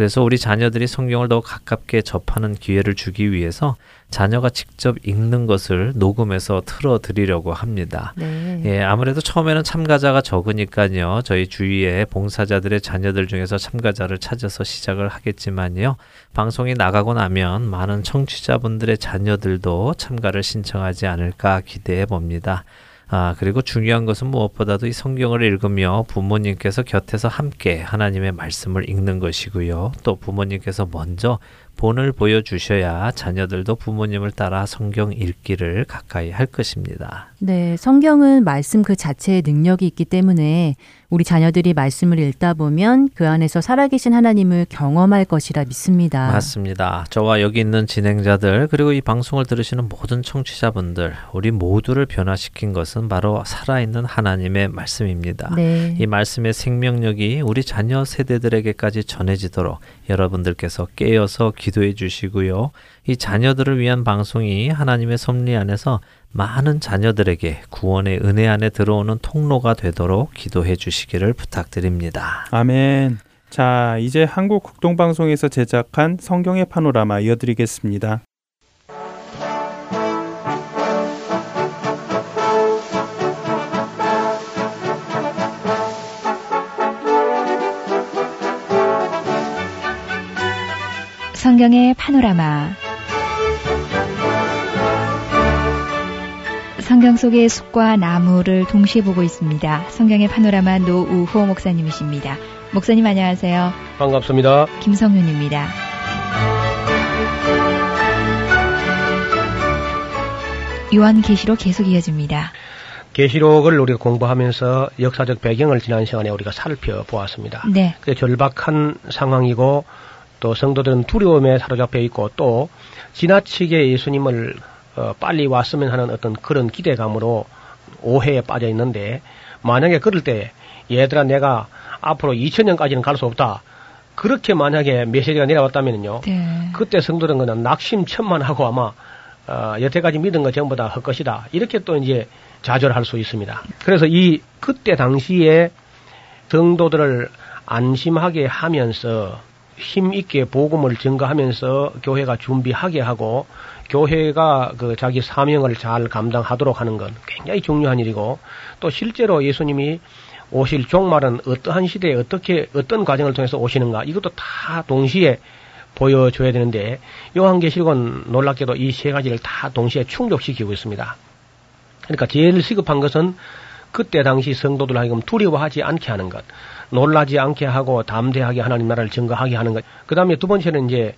S3: 그래서 우리 자녀들이 성경을 더 가깝게 접하는 기회를 주기 위해서 자녀가 직접 읽는 것을 녹음해서 틀어 드리려고 합니다.
S2: 네.
S3: 예, 아무래도 처음에는 참가자가 적으니까요. 저희 주위에 봉사자들의 자녀들 중에서 참가자를 찾아서 시작을 하겠지만요. 방송이 나가고 나면 많은 청취자분들의 자녀들도 참가를 신청하지 않을까 기대해 봅니다. 아, 그리고 중요한 것은 무엇보다도 이 성경을 읽으며 부모님께서 곁에서 함께 하나님의 말씀을 읽는 것이고요. 또 부모님께서 먼저 본을 보여주셔야 자녀들도 부모님을 따라 성경 읽기를 가까이 할 것입니다.
S2: 네, 성경은 말씀 그 자체의 능력이 있기 때문에 우리 자녀들이 말씀을 읽다 보면 그 안에서 살아계신 하나님을 경험할 것이라 믿습니다.
S3: 맞습니다. 저와 여기 있는 진행자들 그리고 이 방송을 들으시는 모든 청취자분들 우리 모두를 변화시킨 것은 바로 살아있는 하나님의 말씀입니다.
S2: 네.
S3: 이 말씀의 생명력이 우리 자녀 세대들에게까지 전해지도록 여러분들께서 깨어서 기도해 주시고요. 이 자녀들을 위한 방송이 하나님의 섭리 안에서 많은 자녀들에게 구원의 은혜 안에 들어오는 통로가 되도록 기도해 주시기를 부탁드립니다.
S1: 아멘. 자, 이제 한국 국동방송에서 제작한 성경의 파노라마 이어드리겠습니다.
S6: 성경의 파노라마 성경 속의 숲과 나무를 동시에 보고 있습니다. 성경의 파노라마 노우호 목사님이십니다. 목사님 안녕하세요.
S7: 반갑습니다.
S6: 김성윤입니다. 요한계시록 계속 이어집니다.
S7: 계시록을 우리가 공부하면서 역사적 배경을 지난 시간에 우리가 살펴보았습니다.
S6: 네.
S7: 그 절박한 상황이고 또 성도들은 두려움에 사로잡혀 있고 또 지나치게 예수님을 어, 빨리 왔으면 하는 어떤 그런 기대감으로 오해에 빠져 있는데 만약에 그럴 때 얘들아 내가 앞으로 2000년까지는 갈 수 없다. 그렇게 만약에 메시지가 내려왔다면요.
S6: 네.
S7: 그때 성도들은 그냥 낙심천만하고 아마 어, 여태까지 믿은 거 전부 다 헛것이다. 이렇게 또 이제 좌절할 수 있습니다. 그래서 이 그때 당시에 성도들을 안심하게 하면서 힘 있게 복음을 증거하면서 교회가 준비하게 하고 교회가 그 자기 사명을 잘 감당하도록 하는 건 굉장히 중요한 일이고 또 실제로 예수님이 오실 종말은 어떠한 시대에 어떻게 어떤 과정을 통해서 오시는가 이것도 다 동시에 보여줘야 되는데 요한계시록은 놀랍게도 이 세 가지를 다 동시에 충족시키고 있습니다. 그러니까 제일 시급한 것은 그때 당시 성도들 하여금 두려워하지 않게 하는 것, 놀라지 않게 하고 담대하게 하나님 나라를 증거하게 하는 것. 그 다음에 두 번째는 이제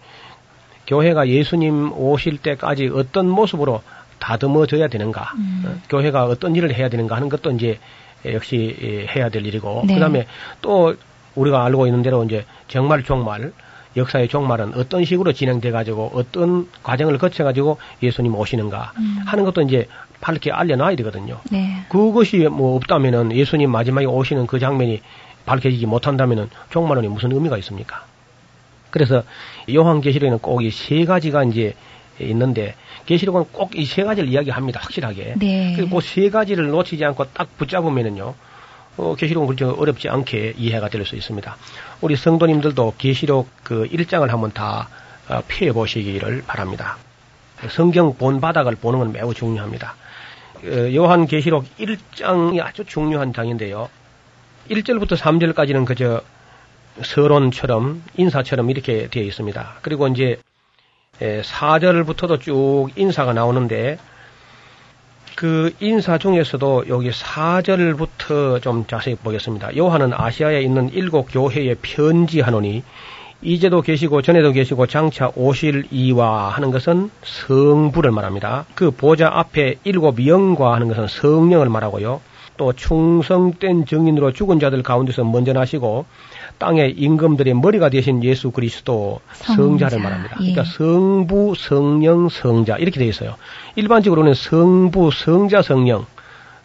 S7: 교회가 예수님 오실 때까지 어떤 모습으로 다듬어져야 되는가,
S6: 음.
S7: 어, 교회가 어떤 일을 해야 되는가 하는 것도 이제 역시 예, 해야 될 일이고,
S6: 네.
S7: 그 다음에 또 우리가 알고 있는 대로 이제 정말 종말, 역사의 종말은 어떤 식으로 진행돼 가지고 어떤 과정을 거쳐 가지고 예수님 오시는가
S6: 음.
S7: 하는 것도 이제 밝게 알려놔야 되거든요.
S6: 네.
S7: 그것이 뭐 없다면은 예수님 마지막에 오시는 그 장면이 밝혀지지 못한다면은 종말론이 무슨 의미가 있습니까? 그래서 요한 계시록에는 꼭 이 세 가지가 이제 있는데 계시록은 꼭 이 세 가지를 이야기합니다. 확실하게.
S6: 네.
S7: 그리고 그 세 가지를 놓치지 않고 딱 붙잡으면은요. 어, 계시록은 그렇게 어렵지 않게 이해가 될 수 있습니다. 우리 성도님들도 계시록 그 1장을 한번 다 어, 펴 보시기를 바랍니다. 성경 본 바닥을 보는 건 매우 중요합니다. 어, 요한 계시록 1장이 아주 중요한 장인데요. 1절부터 3절까지는 그저 서론처럼 인사처럼 이렇게 되어 있습니다. 그리고 이제 4절부터도 쭉 인사가 나오는데 그 인사 중에서도 여기 4절부터 좀 자세히 보겠습니다. 요한은 아시아에 있는 일곱 교회에 편지하노니 이제도 계시고 전에도 계시고 장차 오실 이와 하는 것은 성부를 말합니다. 그 보좌 앞에 일곱 영과 하는 것은 성령을 말하고요. 또 충성된 증인으로 죽은 자들 가운데서 먼저 나시고 땅의 임금들의 머리가 되신 예수 그리스도
S6: 성자,
S7: 성자 를 말합니다.
S6: 예.
S7: 그러니까 성부, 성령, 성자 이렇게 되어 있어요. 일반적으로는 성부, 성자, 성령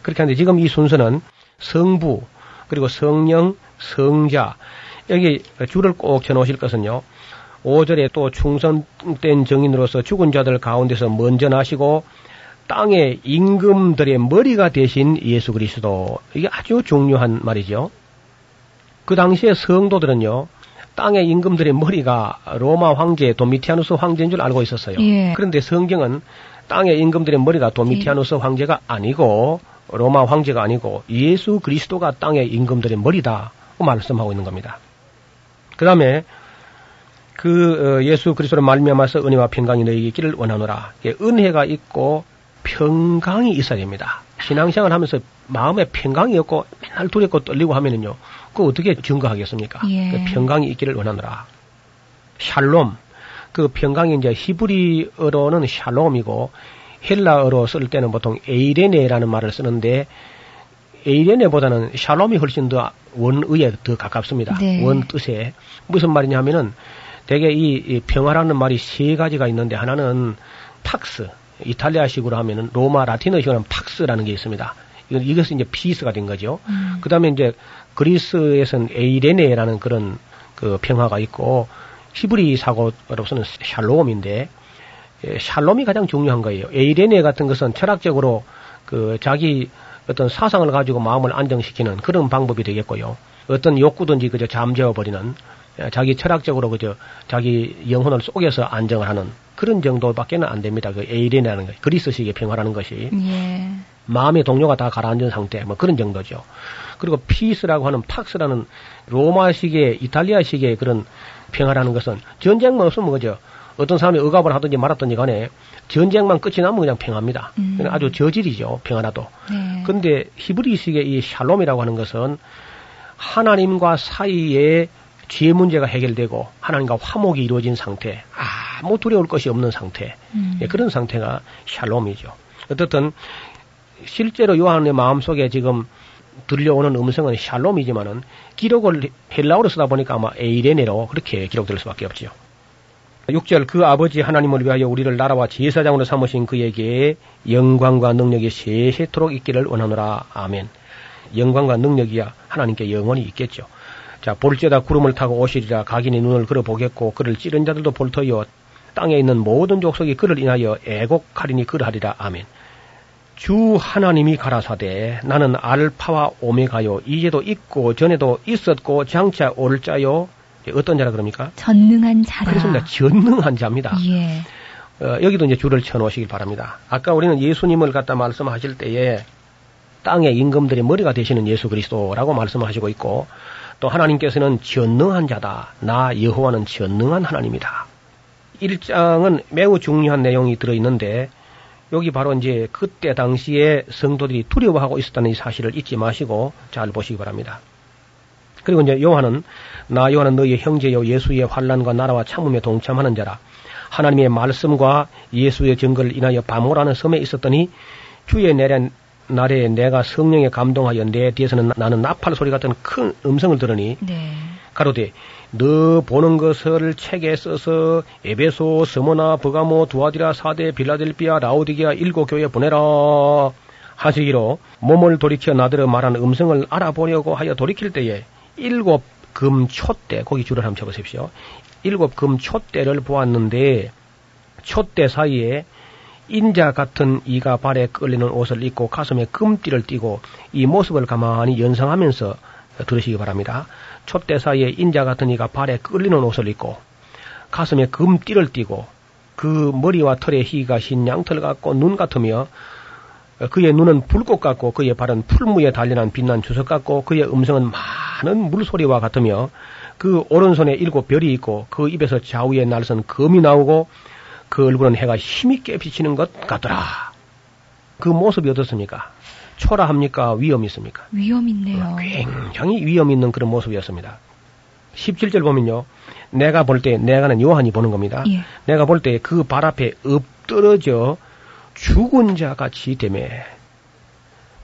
S7: 그렇게 하는데 지금 이 순서는 성부 그리고 성령, 성자 여기 줄을 꼭 쳐놓으실 것은요. 5절에 또 충성된 정인으로서 죽은 자들 가운데서 먼저 나시고 땅의 임금들의 머리가 되신 예수 그리스도 이게 아주 중요한 말이죠. 그 당시에 성도들은요. 땅의 임금들의 머리가 로마 황제 도미티아누스 황제인 줄 알고 있었어요.
S6: 예.
S7: 그런데 성경은 땅의 임금들의 머리가 도미티아누스 황제가 아니고 로마 황제가 아니고 예수 그리스도가 땅의 임금들의 머리다 고 말씀하고 있는 겁니다. 그 다음에 그 어, 예수 그리스도를 말미암아서 은혜와 평강이 너희에게 있기를 원하노라. 은혜가 있고 평강이 있어야 됩니다. 신앙생활 하면서 마음에 평강이 없고 맨날 두렵고 떨리고 하면은요. 그거 어떻게 증거하겠습니까?
S6: 예.
S7: 그 평강이 있기를 원하노라. 샬롬. 그 평강이 이제 히브리어로는 샬롬이고 헬라어로 쓸 때는 보통 에이레네라는 말을 쓰는데 에이레네보다는 샬롬이 훨씬 더 원의에 더 가깝습니다.
S6: 네.
S7: 원 뜻에 무슨 말이냐 하면은 대개 이, 이 평화라는 말이 세 가지가 있는데 하나는 pax 이탈리아식으로 하면은 로마 라틴어식으로 하면 pax라는 게 있습니다. 이건 이것은 이제 peace가 된 거죠.
S6: 음.
S7: 그 다음에 이제 그리스에서는 에이레네라는 그런 그 평화가 있고 히브리 사고로서는 샬롬인데 예, 샬롬이 가장 중요한 거예요. 에이레네 같은 것은 철학적으로 그 자기 어떤 사상을 가지고 마음을 안정시키는 그런 방법이 되겠고요. 어떤 욕구든지 그저 잠재워 버리는 예, 자기 철학적으로 그저 자기 영혼을 속여서 안정을 하는 그런 정도밖에는 안 됩니다. 그 에이레네라는 거, 그리스식의 평화라는 것이
S2: 예.
S7: 마음의 동료가 다 가라앉은 상태, 뭐 그런 정도죠. 그리고 피스라고 하는 팍스라는 로마식의 이탈리아식의 그런 평화라는 것은 전쟁만 없으면 그죠. 어떤 사람이 억압을 하든지 말았든지 간에 전쟁만 끝이 나면 그냥 평화입니다.
S2: 음.
S7: 아주 저질이죠. 평화라도.
S2: 네.
S7: 근데 히브리식의 이 샬롬이라고 하는 것은 하나님과 사이에 죄 문제가 해결되고 하나님과 화목이 이루어진 상태, 아무 두려울 것이 없는 상태,
S2: 음.
S7: 예, 그런 상태가 샬롬이죠. 어떻든 실제로 요한의 마음속에 지금 들려오는 음성은 샬롬이지만은 기록을 헬라어로 쓰다 보니까 아마 에이레네로 그렇게 기록될 수밖에 없지요. 6절 그 아버지 하나님을 위하여 우리를 나라와 제사장으로 삼으신 그에게 영광과 능력이 세세토록 있기를 원하노라. 아멘. 영광과 능력이야 하나님께 영원히 있겠죠. 자, 볼지어다 구름을 타고 오시리라 각인의 눈을 걸어 보겠고 그를 찌른 자들도 볼 터이요 땅에 있는 모든 족속이 그를 인하여 애곡하리니 그러하리라 아멘. 주 하나님이 가라사대 나는 알파와 오메가요 이제도 있고 전에도 있었고 장차 올 자요 어떤 자라 그럽니까?
S6: 전능한 자라.
S7: 그렇습니다. 전능한 자입니다.
S6: 예.
S7: 어, 여기도 이제 줄을 쳐놓으시길 바랍니다. 아까 우리는 예수님을 갖다 말씀하실 때에 땅의 임금들의 머리가 되시는 예수 그리스도라고 말씀하시고 있고 또 하나님께서는 전능한 자다. 나 여호와는 전능한 하나님이다. 1장은 매우 중요한 내용이 들어있는데 여기 바로 이제 그때 당시에 성도들이 두려워하고 있었다는 이 사실을 잊지 마시고 잘 보시기 바랍니다. 그리고 이제 요한은 나 요한은 너희 형제요 예수의 환란과 나라와 참음에 동참하는 자라 하나님의 말씀과 예수의 증거를 인하여 바모라는 섬에 있었더니 주의 내란 날에 내가 성령에 감동하여 내 뒤에서는 나는 나팔 소리 같은 큰 음성을 들으니
S6: 네.
S7: 가로되 너 보는 것을 책에 써서 에베소, 스모나, 버가모, 두아디라, 사대, 빌라델비아, 라오디게아 일곱 교회 보내라 하시기로 몸을 돌이켜 나들어 말하는 음성을 알아보려고 하여 돌이킬 때에 일곱 금 촛대 거기 줄을 한번 쳐보십시오. 일곱 금 촛대를 보았는데 촛대 사이에 인자 같은 이가 발에 끌리는 옷을 입고 가슴에 금띠를 띠고 이 모습을 가만히 연상하면서 들으시기 바랍니다. 촛대 사이에 인자 같은 이가 발에 끌리는 옷을 입고 가슴에 금띠를 띠고 그 머리와 털의 희가 흰 양털 같고 눈 같으며 그의 눈은 불꽃 같고 그의 발은 풀무에 단련한 빛난 주석 같고 그의 음성은 많은 물소리와 같으며 그 오른손에 일곱 별이 있고 그 입에서 좌우에 날선 검이 나오고 그 얼굴은 해가 힘있게 비치는 것 같더라. 그 모습이 어떻습니까? 초라합니까? 위험 있습니까?
S6: 위험 있네요.
S7: 굉장히 위험 있는 그런 모습이었습니다. 17절 보면요. 내가 볼 때, 내가는 요한이 보는 겁니다.
S6: 예.
S7: 내가 볼 때 그 발 앞에 엎드러져 죽은 자 같이 되매.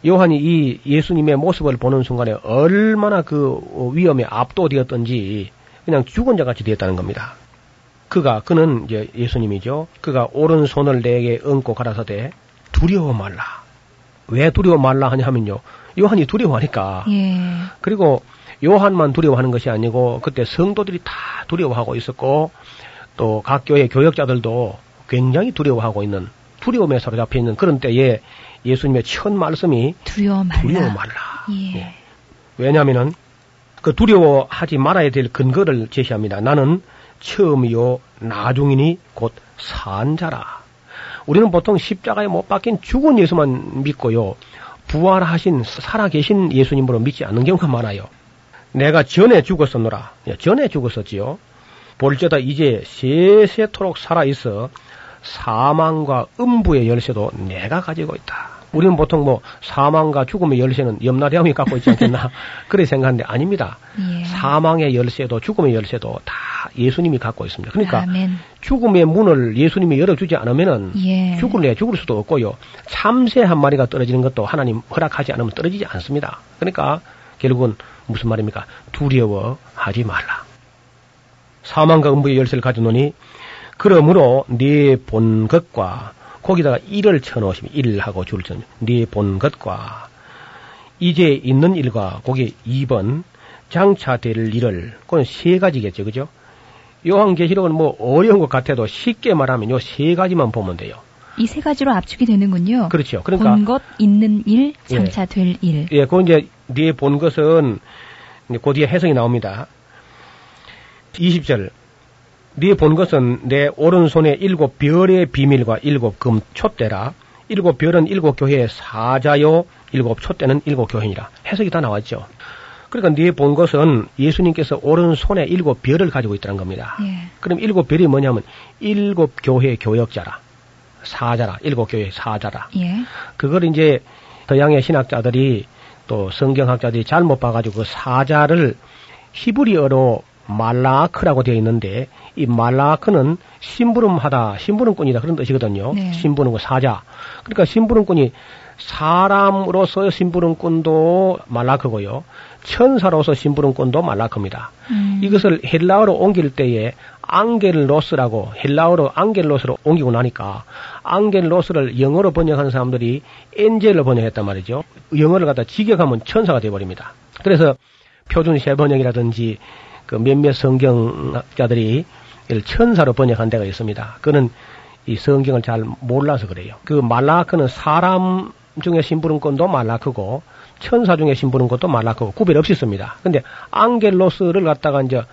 S7: 요한이 이 예수님의 모습을 보는 순간에 얼마나 그 위험에 압도되었던지 그냥 죽은 자 같이 되었다는 겁니다. 그가, 그는 이제 예수님이죠. 그가 오른손을 내게 얹고 가라사대 두려워 말라. 왜 두려워 말라 하냐 하면요. 요한이 두려워하니까.
S6: 예.
S7: 그리고 요한만 두려워하는 것이 아니고 그때 성도들이 다 두려워하고 있었고 또 각 교회 교역자들도 굉장히 두려워하고 있는 두려움에 사로잡혀 있는 그런 때에 예수님의 첫 말씀이
S6: 두려워 말라.
S7: 두려워 말라.
S6: 예.
S7: 예. 왜냐하면은 그 두려워하지 말아야 될 근거를 제시합니다. 나는 처음이요 나중이니 곧 산자라. 우리는 보통 십자가에 못 박힌 죽은 예수만 믿고요. 부활하신 살아계신 예수님으로 믿지 않는 경우가 많아요. 내가 전에 죽었었노라. 예, 전에 죽었었지요. 볼저다 이제 세세토록 살아있어 사망과 음부의 열쇠도 내가 가지고 있다. 우리는 보통 뭐 사망과 죽음의 열쇠는 염라대왕이 갖고 있지 않겠나 그렇게 생각하는데 아닙니다.
S6: 예.
S7: 사망의 열쇠도 죽음의 열쇠도 다 예수님이 갖고 있습니다. 그러니까
S6: 아멘.
S7: 죽음의 문을 예수님이 열어주지 않으면은
S6: 예.
S7: 죽을래 죽을 수도 없고요. 참새 한 마리가 떨어지는 것도 하나님 허락하지 않으면 떨어지지 않습니다. 그러니까 결국은 무슨 말입니까? 두려워하지 말라. 사망과 음부의 열쇠를 가져노니 그러므로 네 본 것과 거기다가 일을 쳐놓으시면 일하고 줄을 쳐놓으면 네본 것과 이제 있는 일과 거기에 2번 장차 될 일을 그건 세 가지겠죠 그죠 요한계시록은 뭐 어려운 것 같아도 쉽게 말하면 요 세 가지만 보면 돼요
S6: 이 세 가지로 압축이 되는군요.
S7: 그렇죠 그러니까
S6: 본 것, 있는 일,
S7: 예.
S6: 장차 될 일.
S7: 예, 그 이제 네본 것은 이제 그 뒤에 해석이 나옵니다. 20절. 네 본 것은 내 오른손에 일곱 별의 비밀과 일곱 금 촛대라. 일곱 별은 일곱 교회의 사자요, 일곱 촛대는 일곱 교회니라. 해석이 다 나왔죠. 그러니까 네 본 것은 예수님께서 오른손에 일곱 별을 가지고 있다는 겁니다.
S6: 예.
S7: 그럼 일곱 별이 뭐냐면 일곱 교회 교역자라. 사자라. 일곱 교회 사자라.
S6: 예.
S7: 그걸 이제 서양의 신학자들이 또 성경학자들이 잘못 봐가지고 그 사자를 히브리어로 말라크라고 되어 있는데 이 말라크는 심부름하다, 심부름꾼이다 그런 뜻이거든요.
S6: 네.
S7: 심부름꾼 사자. 그러니까 심부름꾼이 사람으로서 심부름꾼도 말라크고요. 천사로서 심부름꾼도 말라크입니다.
S6: 음.
S7: 이것을 헬라어로 옮길 때에 앙겔로스라고 헬라어로 앙겔로스로 옮기고 나니까 앙겔로스를 영어로 번역하는 사람들이 엔젤로 번역했단 말이죠. 영어를 갖다 직역하면 천사가 되어버립니다. 그래서 표준 세 번역이라든지 그 몇몇 성경학자들이 이를 천사로 번역한 데가 있습니다. 그는 이 성경을 잘 몰라서 그래요. 그 말라크는 사람 중에 심부름 건도 말라크고 천사 중에 심부름 것도 말라크고 구별 없이 씁니다. 근데 앙겔로스를 갖다가 이제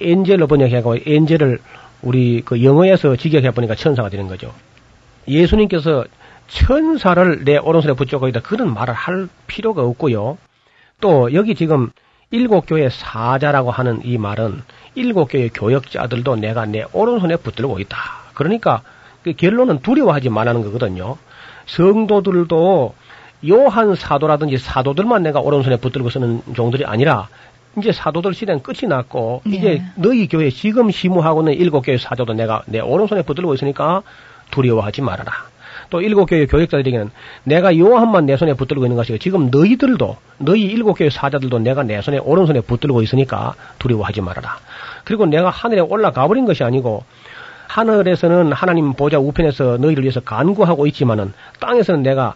S7: 엔젤로 번역해가고 엔젤을 우리 그 영어에서 직역해 보니까 천사가 되는 거죠. 예수님께서 천사를 내 오른손에 붙잡고 있다 그런 말을 할 필요가 없고요. 또 여기 지금 일곱 교회 사자라고 하는 이 말은 일곱 교회 교역자들도 내가 내 오른손에 붙들고 있다. 그러니까 그 결론은 두려워하지 말라는 거거든요. 성도들도 요한 사도라든지 사도들만 내가 오른손에 붙들고 쓰는 종들이 아니라 이제 사도들 시대는 끝이 났고
S6: 네.
S7: 이제 너희 교회 지금 시무하고는 일곱 교회 사도도 내가 내 오른손에 붙들고 있으니까 두려워하지 말아라. 또 일곱 교회 교역자들에게는 내가 요한만 내 손에 붙들고 있는 것이고 지금 너희들도 너희 일곱 교회 사자들도 내가 내 손에 오른손에 붙들고 있으니까 두려워하지 말아라. 그리고 내가 하늘에 올라가 버린 것이 아니고 하늘에서는 하나님 보좌 우편에서 너희를 위해서 간구하고 있지만은 땅에서는 내가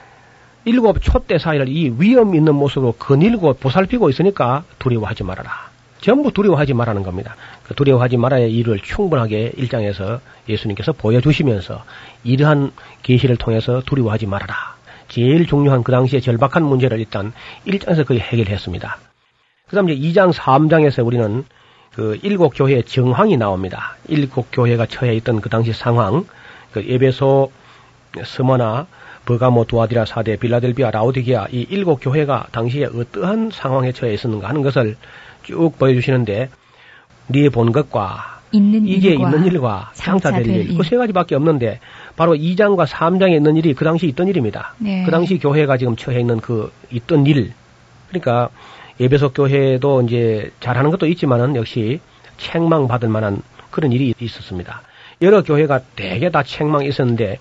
S7: 일곱 촛대 사이를 이 위험 있는 모습으로 거닐고 보살피고 있으니까 두려워하지 말아라. 전부 두려워하지 말라는 겁니다. 그 두려워하지 말아야 이를 충분하게 일장에서 예수님께서 보여주시면서 이러한 계시를 통해서 두려워하지 말아라. 제일 중요한 그 당시에 절박한 문제를 일단 1장에서 거의 해결했습니다. 그 다음 이제 2장, 3장에서 우리는 그 일곱 교회의 정황이 나옵니다. 일곱 교회가 처해 있던 그 당시 상황, 그 에베소, 스머나, 버가모, 두아디라, 사대, 빌라델비아, 라오디게아 이 일곱 교회가 당시에 어떠한 상황에 처해 있었는가 하는 것을 쭉 보여주시는데 네 본 것과
S6: 있는
S7: 이게
S6: 일과
S7: 있는 일과 장차될 일,
S6: 일.
S7: 그 세 가지밖에 없는데 바로 2장과 3장에 있는 일이 그 당시 있던 일입니다.
S6: 네.
S7: 그 당시 교회가 지금 처해 있는 그 있던 일, 그러니까 예배석 교회도 이제 잘하는 것도 있지만은 역시 책망 받을 만한 그런 일이 있었습니다. 여러 교회가 대개 다 책망이 있었는데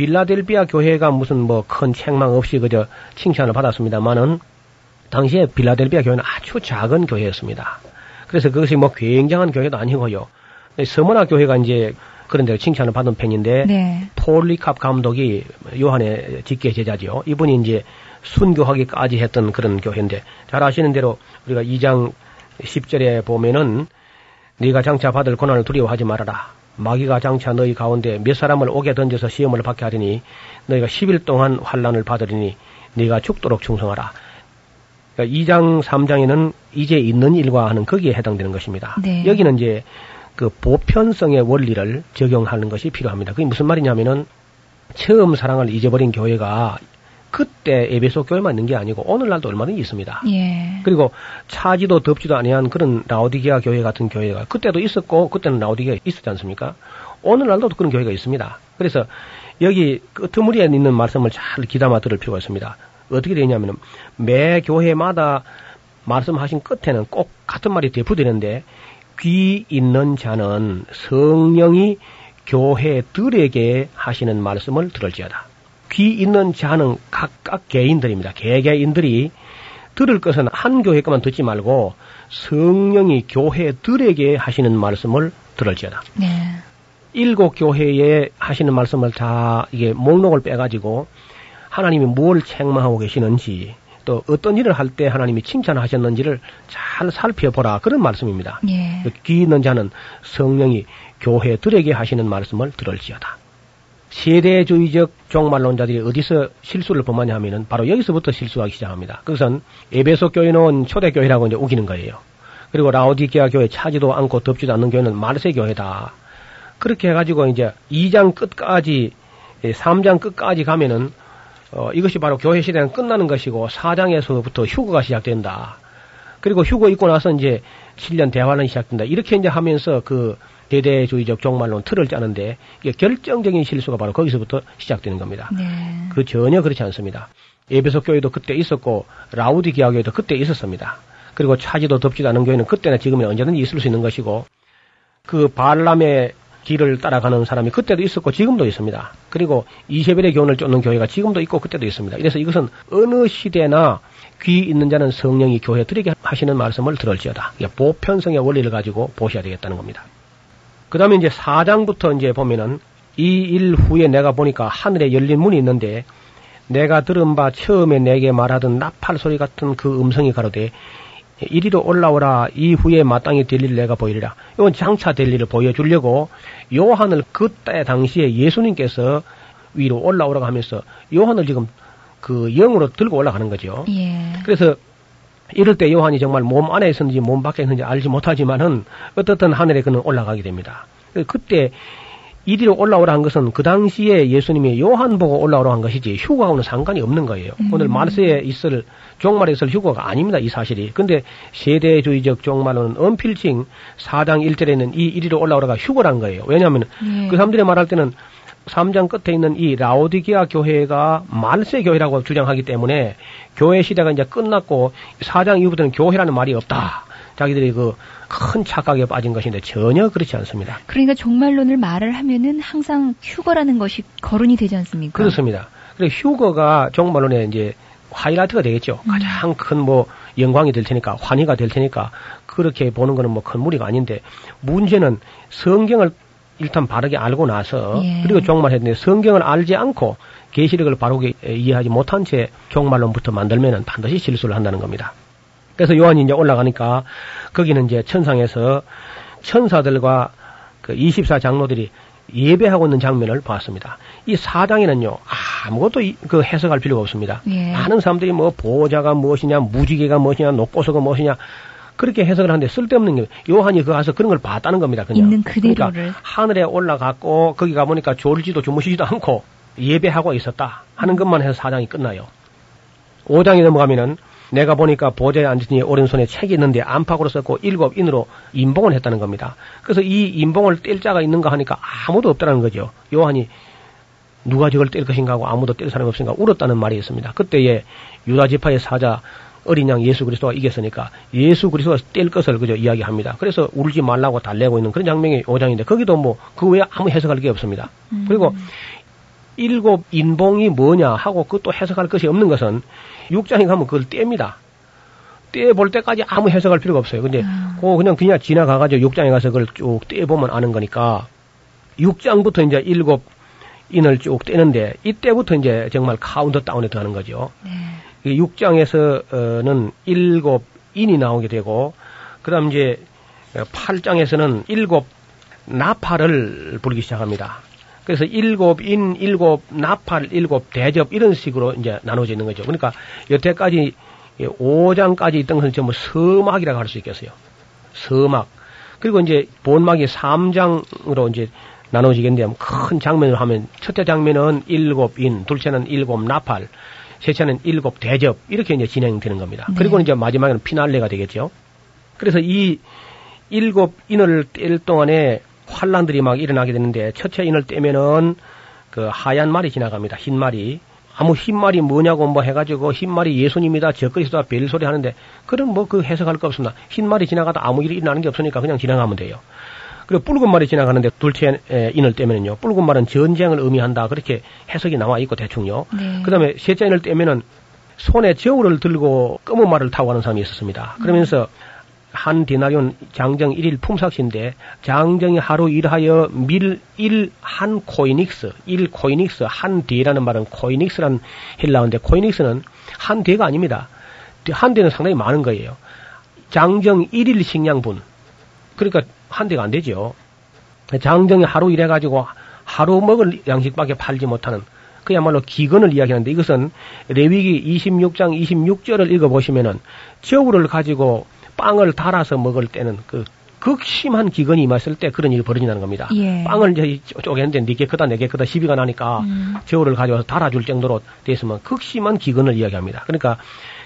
S7: 빌라델비아 교회가 무슨 뭐 큰 책망 없이 그저 칭찬을 받았습니다만은 당시에 빌라델비아 교회는 아주 작은 교회였습니다. 그래서 그것이 뭐 굉장한 교회도 아니고요. 서머나 교회가 이제 그런 데로 칭찬을 받은 편인데
S6: 네.
S7: 폴리캅 감독이 요한의 직계 제자지요. 이분이 이제 순교하기까지 했던 그런 교회인데 잘 아시는 대로 우리가 2장 10절에 보면은 네가 장차 받을 고난을 두려워하지 말아라. 마귀가 장차 너희 가운데 몇 사람을 오게 던져서 시험을 받게 하리니 너희가 10일 동안 환란을 받으리니 네가 죽도록 충성하라. 그러니까 2장 3장에는 이제 있는 일과 하는 거기에 해당되는 것입니다.
S6: 네.
S7: 여기는 이제 그 보편성의 원리를 적용하는 것이 필요합니다. 그게 무슨 말이냐면은 처음 사랑을 잊어버린 교회가 그때 에베소 교회만 있는 게 아니고 오늘날도 얼마든지 있습니다.
S6: 예.
S7: 그리고 차지도 덥지도 아니한 그런 라오디게아 교회 같은 교회가 그때도 있었고 그때는 라오디게아 있었지 않습니까? 오늘날도 그런 교회가 있습니다. 그래서 여기 끄트머리에 있는 말씀을 잘 기담아 들을 필요가 있습니다. 어떻게 되냐면은 매 교회마다 말씀하신 끝에는 꼭 같은 말이 대표되는데 귀 있는 자는 성령이 교회들에게 하시는 말씀을 들을지어다. 귀 있는 자는 각각 개인들입니다. 개개인들이 들을 것은 한 교회 것만 듣지 말고 성령이 교회들에게 하시는 말씀을 들을지어다.
S6: 네.
S7: 일곱 교회에 하시는 말씀을 다 이게 목록을 빼가지고 하나님이 뭘 책망하고 계시는지 또 어떤 일을 할 때 하나님이 칭찬하셨는지를 잘 살펴보라 그런 말씀입니다.
S6: 예.
S7: 귀 있는 자는 성령이 교회들에게 하시는 말씀을 들을지어다. 세대주의적 종말론자들이 어디서 실수를 범하냐 하면은 바로 여기서부터 실수하기 시작합니다. 그것은 에베소 교회는 초대교회라고 이제 우기는 거예요. 그리고 라오디게아 교회 차지도 않고 덮지도 않는 교회는 말세 교회다. 그렇게 해가지고 이제 2장 끝까지, 3장 끝까지 가면은 어, 이것이 바로 교회 시대는 끝나는 것이고 4장에서부터 휴거가 시작된다. 그리고 휴거 있고 나서 이제 7년 대환란이 시작된다. 이렇게 이제 하면서 그 대대주의적 종말론 틀을 짜는데 이게 결정적인 실수가 바로 거기서부터 시작되는 겁니다.
S6: 네.
S7: 그 전혀 그렇지 않습니다. 에베소 교회도 그때 있었고 라우디게아 교회도 그때 있었습니다. 그리고 차지도 덥지도 않은 교회는 그때나 지금이나 언제든지 있을 수 있는 것이고 그 발람의 길을 따라가는 사람이 그때도 있었고 지금도 있습니다. 그리고 이세벨의 교훈을 쫓는 교회가 지금도 있고 그때도 있습니다. 그래서 이것은 어느 시대나 귀 있는 자는 성령이 교회 들에게 하시는 말씀을 들을지어다. 보편성의 원리를 가지고 보셔야 되겠다는 겁니다. 그 다음에 이제 4장부터 이제 보면은 이 일 후에 내가 보니까 하늘에 열린 문이 있는데 내가 들은 바 처음에 내게 말하던 나팔 소리 같은 그 음성이 가로되 이리로 올라오라 이후에 마땅히 될 일을 내가 보이리라. 이건 장차 될 일을 보여주려고 요한을 그때 당시에 예수님께서 위로 올라오라고 하면서 요한을 지금 그 영으로 들고 올라가는 거죠.
S6: 예.
S7: 그래서 이럴 때 요한이 정말 몸 안에 있었는지 몸 밖에 있는지 알지 못하지만은 어떻든 하늘에 그는 올라가게 됩니다. 그때 이리로 올라오라 한 것은 그 당시에 예수님이 요한 보고 올라오라 한 것이지 휴거하고는 상관이 없는 거예요.
S6: 음.
S7: 오늘 말세에 있을 종말에 있을 휴거가 아닙니다. 이 사실이. 근데 세대주의적 종말은 언필칭 4장 1절에는 이 이리로 올라오라가 휴거란 거예요. 왜냐하면
S6: 예.
S7: 그 사람들이 말할 때는 3장 끝에 있는 이 라오디게아 교회가 말세 교회라고 주장하기 때문에 교회 시대가 이제 끝났고 4장 이후부터는 교회라는 말이 없다. 자기들이 그 큰 착각에 빠진 것인데 전혀 그렇지 않습니다.
S6: 그러니까 종말론을 말을 하면은 항상 휴거라는 것이 거론이 되지 않습니까?
S7: 그렇습니다. 그래서 휴거가 종말론의 이제 하이라이트가 되겠죠.
S6: 음.
S7: 가장 큰 뭐 영광이 될 테니까 환희가 될 테니까 그렇게 보는 거는 뭐 큰 무리가 아닌데 문제는 성경을 일단 바르게 알고 나서
S6: 예.
S7: 그리고 종말 했는데 성경을 알지 않고 계시록을 바르게 이해하지 못한 채 종말론부터 만들면은 반드시 실수를 한다는 겁니다. 그래서 요한이 이제 올라가니까 거기는 이제 천상에서 천사들과 그 24장로들이 예배하고 있는 장면을 봤습니다. 이 사장에는요 아무것도 이- 그 해석할 필요가 없습니다.
S6: 예.
S7: 많은 사람들이 뭐 보호자가 무엇이냐, 무지개가 무엇이냐, 녹보소가 무엇이냐 그렇게 해석을 하는데 쓸데없는 게 요한이 그 가서 그런 걸 봤다는 겁니다. 그냥
S6: 있는 그대로를.
S7: 그러니까 하늘에 올라갔고 거기 가 보니까 졸지도 주무시지도 않고 예배하고 있었다 하는 것만 해서 사장이 끝나요. 5장에 넘어가면은 내가 보니까 보좌에 이 오른손에 책이 있는데 안팎으로 썼고 일곱 인으로 인봉을 했다는 겁니다. 그래서 이 인봉을 뗄 자가 있는가 하니까 아무도 없다는 거죠. 요한이 누가 저걸 뗄 것인가 하고 아무도 뗄 사람이 없으니까 울었다는 말이 있습니다. 그때에 유다 지파의 사자 어린 양 예수 그리스도가 이겼으니까 예수 그리스도가 뗄 것을 그저 이야기합니다. 그래서 울지 말라고 달래고 있는 그런 장면이 5장인데 거기도 뭐 그 외에 아무 해석할 게 없습니다.
S6: 음.
S7: 그리고 일곱 인봉이 뭐냐 하고 그것도 해석할 것이 없는 것은 6장에 가면 그걸 뗍니다. 떼볼 때까지 아무 해석할 필요가 없어요. 근데
S6: 아.
S7: 그거 그냥 그냥 지나가가지고 6장에 가서 그걸 쭉 떼보면 아는 거니까 6장부터 이제 일곱 인을 쭉 떼는데 이때부터 이제 정말 카운트 다운에 들어가는 거죠.
S6: 네.
S7: 6장에서는 일곱 인이 나오게 되고 그 다음 이제 8장에서는 일곱 나팔을 부르기 시작합니다. 그래서 일곱 인, 일곱 나팔, 일곱 대접 이런 식으로 이제 나눠져 있는 거죠. 그러니까 여태까지 5장까지 있던 것은 전부 서막이라고 할 수 있겠어요. 서막. 그리고 이제 본막이 3장으로 이제 나눠지겠는데 큰 장면을 하면 첫째 장면은 일곱 인, 둘째는 일곱 나팔, 셋째는 일곱 대접 이렇게 이제 진행되는 겁니다.
S6: 네.
S7: 그리고 이제 마지막에는 피날레가 되겠죠. 그래서 이 일곱 인을 뗄 동안에 환란들이 막 일어나게 되는데 첫째 인을 떼면은 그 하얀 말이 지나갑니다. 흰 말이 아무 흰 말이 뭐냐고 뭐 해가지고 흰 말이 예수님이다 저그리스도다 별소리 하는데 그런 뭐그 해석할 거 없습니다. 흰 말이 지나가다 아무 일이 일어나는 게 없으니까 그냥 지나가면 돼요. 그리고 붉은 말이 지나가는데 둘째 에, 인을 떼면은요 붉은 말은 전쟁을 의미한다 그렇게 해석이 나와 있고 대충요.
S6: 네.
S7: 그다음에 셋째 인을 떼면은 손에 저울을 들고 검은 말을 타고 가는 사람이 있었습니다. 그러면서 한 디나리온 장정 일일 품삯인데 장정이 하루 일하여 밀 일 한 코이닉스, 일 코이닉스, 한 되라는 말은 코이닉스란 헬라어인데 코이닉스는 한 되가 아닙니다. 한 되는 상당히 많은 거예요. 장정 일일 식량분. 그러니까 한 되가 안 되죠. 장정이 하루 일해가지고 하루 먹을 양식밖에 팔지 못하는 그야말로 기근을 이야기하는데 이것은 레위기 26장 26절을 읽어보시면은 저울을 가지고 빵을 달아서 먹을 때는 그 극심한 기근이 임했을 때 그런 일이 벌어진다는 겁니다.
S6: 예.
S7: 빵을 이제 쪼개는데 네개 크다 네개 크다 시비가 나니까
S6: 음.
S7: 저울을 가져와서 달아줄 정도로 됐으면 극심한 기근을 이야기합니다. 그러니까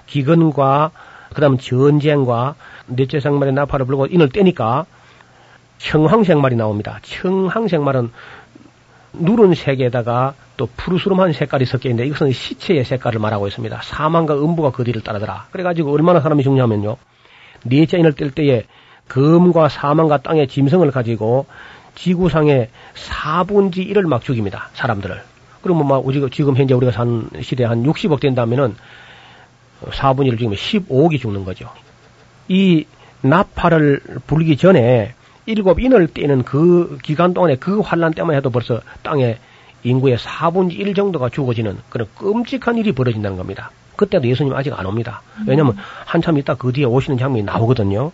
S7: 기근과 그다음 전쟁과 넷째 생말의 나팔을 불고 인을 떼니까 청황색말이 나옵니다. 청황색말은 누른 색에다가 또 푸르스름한 색깔이 섞여 있는데 이것은 시체의 색깔을 말하고 있습니다. 사망과 음부가 그 뒤를 따르더라. 그래가지고 얼마나 사람이 죽냐면요. 넷째 인을 뗄 때에 금과 사망과 땅의 짐승을 가지고 지구상의 4분지 1을 막 죽입니다. 사람들을. 그러면 막 우리가 지금 현재 우리가 산 시대에 한 60억 된다면은 4분의 1을 죽이면 15억이 죽는 거죠. 이 나팔을 불기 전에 일곱 인을 떼는 그 기간 동안에 그 환란 때만 해도 벌써 땅에 인구의 4분의 1 정도가 죽어지는 그런 끔찍한 일이 벌어진다는 겁니다. 그때도 예수님 아직 안 옵니다. 왜냐하면 한참 있다 그 뒤에 오시는 장면이 나오거든요.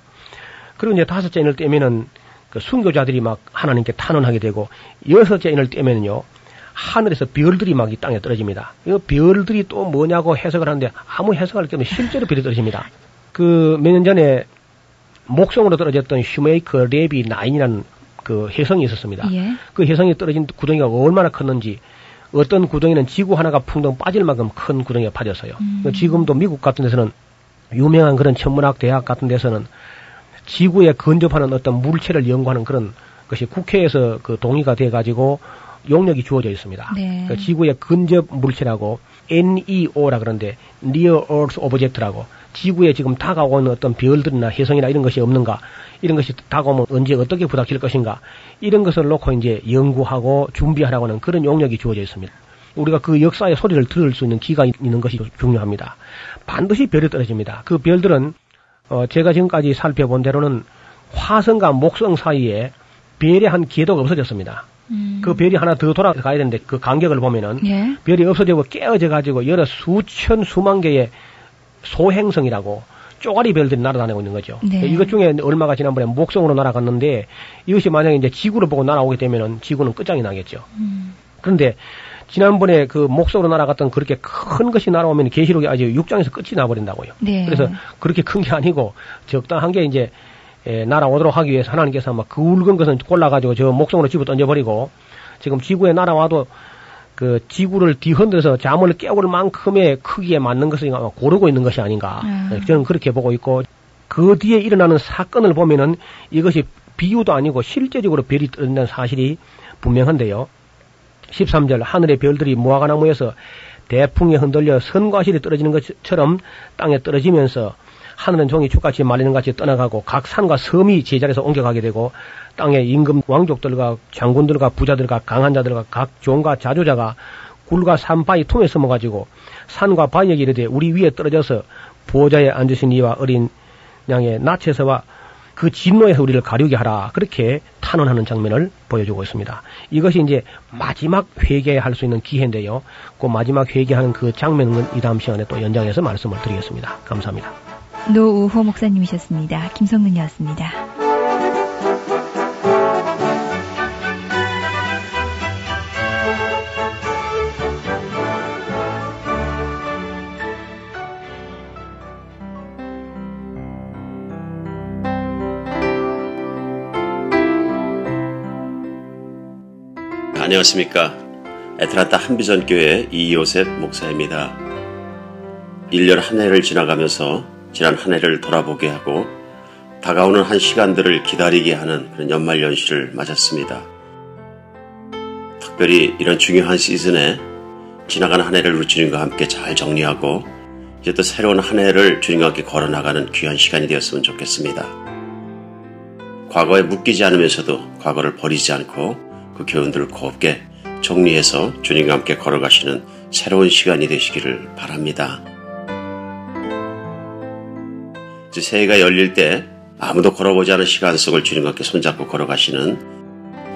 S7: 그리고 이제 다섯째 인을 떼면은 그 순교자들이 막 하나님께 탄원하게 되고 여섯째 인을 떼면은요 하늘에서 별들이 막 이 땅에 떨어집니다. 이 별들이 또 뭐냐고 해석을 하는데 아무 해석할 게 없는 실제로 별이 떨어집니다. 그 몇 년 전에 목성으로 떨어졌던 슈메이커 레비 9이라는 그 혜성이 있었습니다.
S6: 예.
S7: 그 혜성이 떨어진 구덩이가 얼마나 컸는지 어떤 구덩이는 지구 하나가 풍덩 빠질 만큼 큰 구덩이가 파졌어요. 그 지금도 미국 같은 데서는 유명한 그런 천문학 대학 같은 데서는 지구에 근접하는 어떤 물체를 연구하는 그런 것이 국회에서 그 동의가 돼 가지고 용역이 주어져 있습니다.
S6: 네.
S7: 그 지구의 근접 물체라고 NEO라 그러는데 Near Earth Object라고 지구에 지금 다가오는 어떤 별들이나 혜성이나 이런 것이 없는가 이런 것이 다가오면 언제 어떻게 부닥칠 것인가 이런 것을 놓고 이제 연구하고 준비하라고 하는 그런 용역이 주어져 있습니다. 우리가 그 역사의 소리를 들을 수 있는 기가 있는 것이 중요합니다. 반드시 별이 떨어집니다. 그 별들은 어, 제가 지금까지 살펴본 대로는 화성과 목성 사이에 별의 한 궤도가 없어졌습니다.
S6: 음.
S7: 그 별이 하나 더 돌아가야 되는데 그 간격을 보면은
S6: 예.
S7: 별이 없어지고 깨어져 가지고 여러 수천 수만 개의 소행성이라고 쪼가리 별들이 날아다니고 있는 거죠.
S6: 네.
S7: 이것 중에 얼마가 지난번에 목성으로 날아갔는데 이것이 만약에 이제 지구를 보고 날아오게 되면은 지구는 끝장이 나겠죠.
S6: 음.
S7: 그런데 지난번에 그 목성으로 날아갔던 그렇게 큰 것이 날아오면 계시록이 아주 6장에서 끝이 나버린다고요.
S6: 네.
S7: 그래서 그렇게 큰 게 아니고 적당한 게 이제 에, 날아오도록 하기 위해서 하나님께서 막 굵은 것은 골라가지고 저 목성으로 집어 던져버리고 지금 지구에 날아와도 그 지구를 뒤흔들어서 잠을 깨울 만큼의 크기에 맞는 것을 아마 고르고 있는 것이 아닌가.
S6: 음.
S7: 저는 그렇게 보고 있고 그 뒤에 일어나는 사건을 보면은 이것이 비유도 아니고 실제적으로 별이 떨어진다는 사실이 분명한데요. 13절 하늘의 별들이 무화과나무에서 대풍에 흔들려 선과실이 떨어지는 것처럼 땅에 떨어지면서 하늘은 종이 축같이 말리는 같이 떠나가고 각 산과 섬이 제자리에서 옮겨가게 되고 땅의 임금 왕족들과 장군들과 부자들과 강한 자들과 각 종과 자주자가 굴과 산바위 통에 숨어가지고 산과 바위에게 이르되 우리 위에 떨어져서 보호자에 앉으신 이와 어린 양의 낯에서와 그 진노에서 우리를 가리게 하라 그렇게 탄원하는 장면을 보여주고 있습니다. 이것이 이제 마지막 회개할 수 있는 기회인데요. 그 마지막 회개하는 그 장면은 이 다음 시간에 또 연장해서 말씀을 드리겠습니다. 감사합니다.
S6: 노우호 목사님이셨습니다. 김성근이었습니다.
S8: 안녕하십니까. 에트라타 한비전 교회 이요셉 목사입니다. 1년 한 해를 지나가면서 지난 한 해를 돌아보게 하고 다가오는 한 시간들을 기다리게 하는 그런 연말 연시를 맞았습니다. 특별히 이런 중요한 시즌에 지나간 한 해를 우리 주님과 함께 잘 정리하고 이제 또 새로운 한 해를 주님과 함께 걸어나가는 귀한 시간이 되었으면 좋겠습니다. 과거에 묶이지 않으면서도 과거를 버리지 않고 그 교훈들을 곱게 정리해서 주님과 함께 걸어가시는 새로운 시간이 되시기를 바랍니다. 새해가 열릴 때 아무도 걸어보지 않은 시간 속을 주님과 함께 손잡고 걸어가시는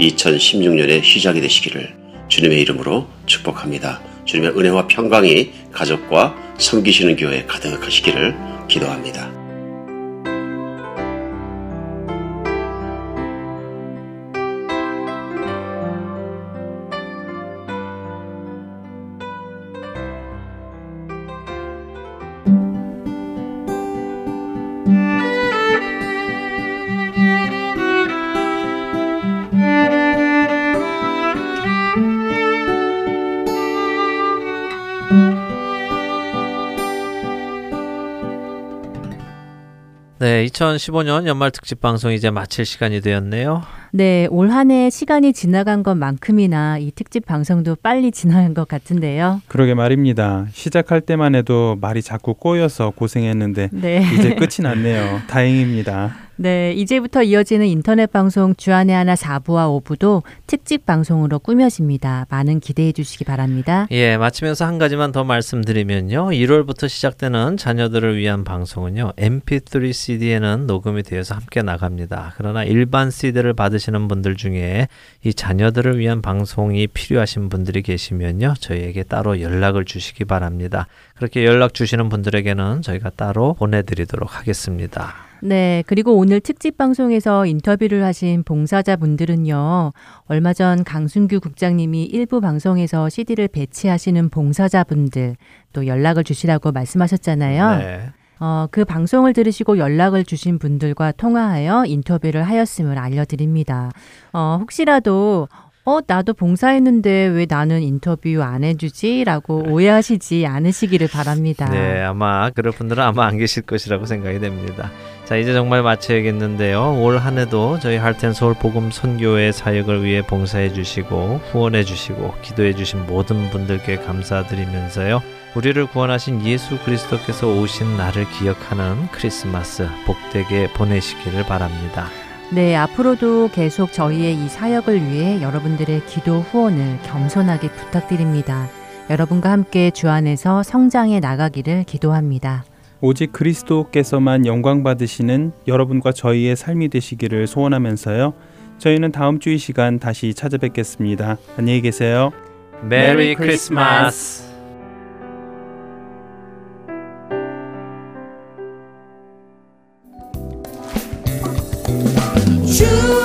S8: 2016년의 시작이 되시기를 주님의 이름으로 축복합니다. 주님의 은혜와 평강이 가족과 섬기시는 교회 가득하시기를 기도합니다.
S3: 2015년 연말 특집 방송 이제 마칠 시간이 되었네요.
S2: 네, 올 한 해 시간이 지나간 것만큼이나 이 특집 방송도 빨리 지나간 것 같은데요.
S1: 그러게 말입니다. 시작할 때만 해도 말이 자꾸 꼬여서 고생했는데
S2: 네.
S1: 이제 끝이 났네요. 다행입니다.
S2: 네, 이제부터 이어지는 인터넷 방송 주안의 하나 4부와 5부도 특집 방송으로 꾸며집니다. 많은 기대해 주시기 바랍니다.
S3: 예, 마치면서 한 가지만 더 말씀드리면요. 1월부터 시작되는 자녀들을 위한 방송은요. MP3 CD에는 녹음이 되어서 함께 나갑니다. 그러나 일반 CD를 받으시는 분들 중에 이 자녀들을 위한 방송이 필요하신 분들이 계시면요. 저희에게 따로 연락을 주시기 바랍니다. 그렇게 연락 주시는 분들에게는 저희가 따로 보내드리도록 하겠습니다.
S2: 네, 그리고 오늘 특집 방송에서 인터뷰를 하신 봉사자분들은요, 얼마 전 강순규 국장님이 일부 방송에서 CD를 배치하시는 봉사자분들 또 연락을 주시라고 말씀하셨잖아요.
S3: 네.
S2: 어, 그 방송을 들으시고 연락을 주신 분들과 통화하여 인터뷰를 하였음을 알려드립니다. 어, 혹시라도 어, 나도 봉사했는데 왜 나는 인터뷰 안 해주지? 라고 오해하시지 않으시기를 바랍니다.
S3: 네, 아마 그럴 분들은 아마 안 계실 것이라고 생각이 됩니다. 자, 이제 정말 마쳐야겠는데요. 올 한 해도 저희 할텐서울 복음 선교회 사역을 위해 봉사해 주시고 후원해 주시고 기도해 주신 모든 분들께 감사드리면서요. 우리를 구원하신 예수 그리스도께서 오신 날을 기억하는 크리스마스 복되게 보내시기를 바랍니다.
S2: 네, 앞으로도 계속 저희의 이 사역을 위해 여러분들의 기도 후원을 겸손하게 부탁드립니다. 여러분과 함께 주 안에서 성장해 나가기를 기도합니다.
S1: 오직 그리스도께서만 영광 받으시는 여러분과 저희의 삶이 되시기를 소원하면서요. 저희는 다음 주이 시간 다시 찾아뵙겠습니다. 안녕히 계세요.
S3: 메리 크리스마스.
S4: 주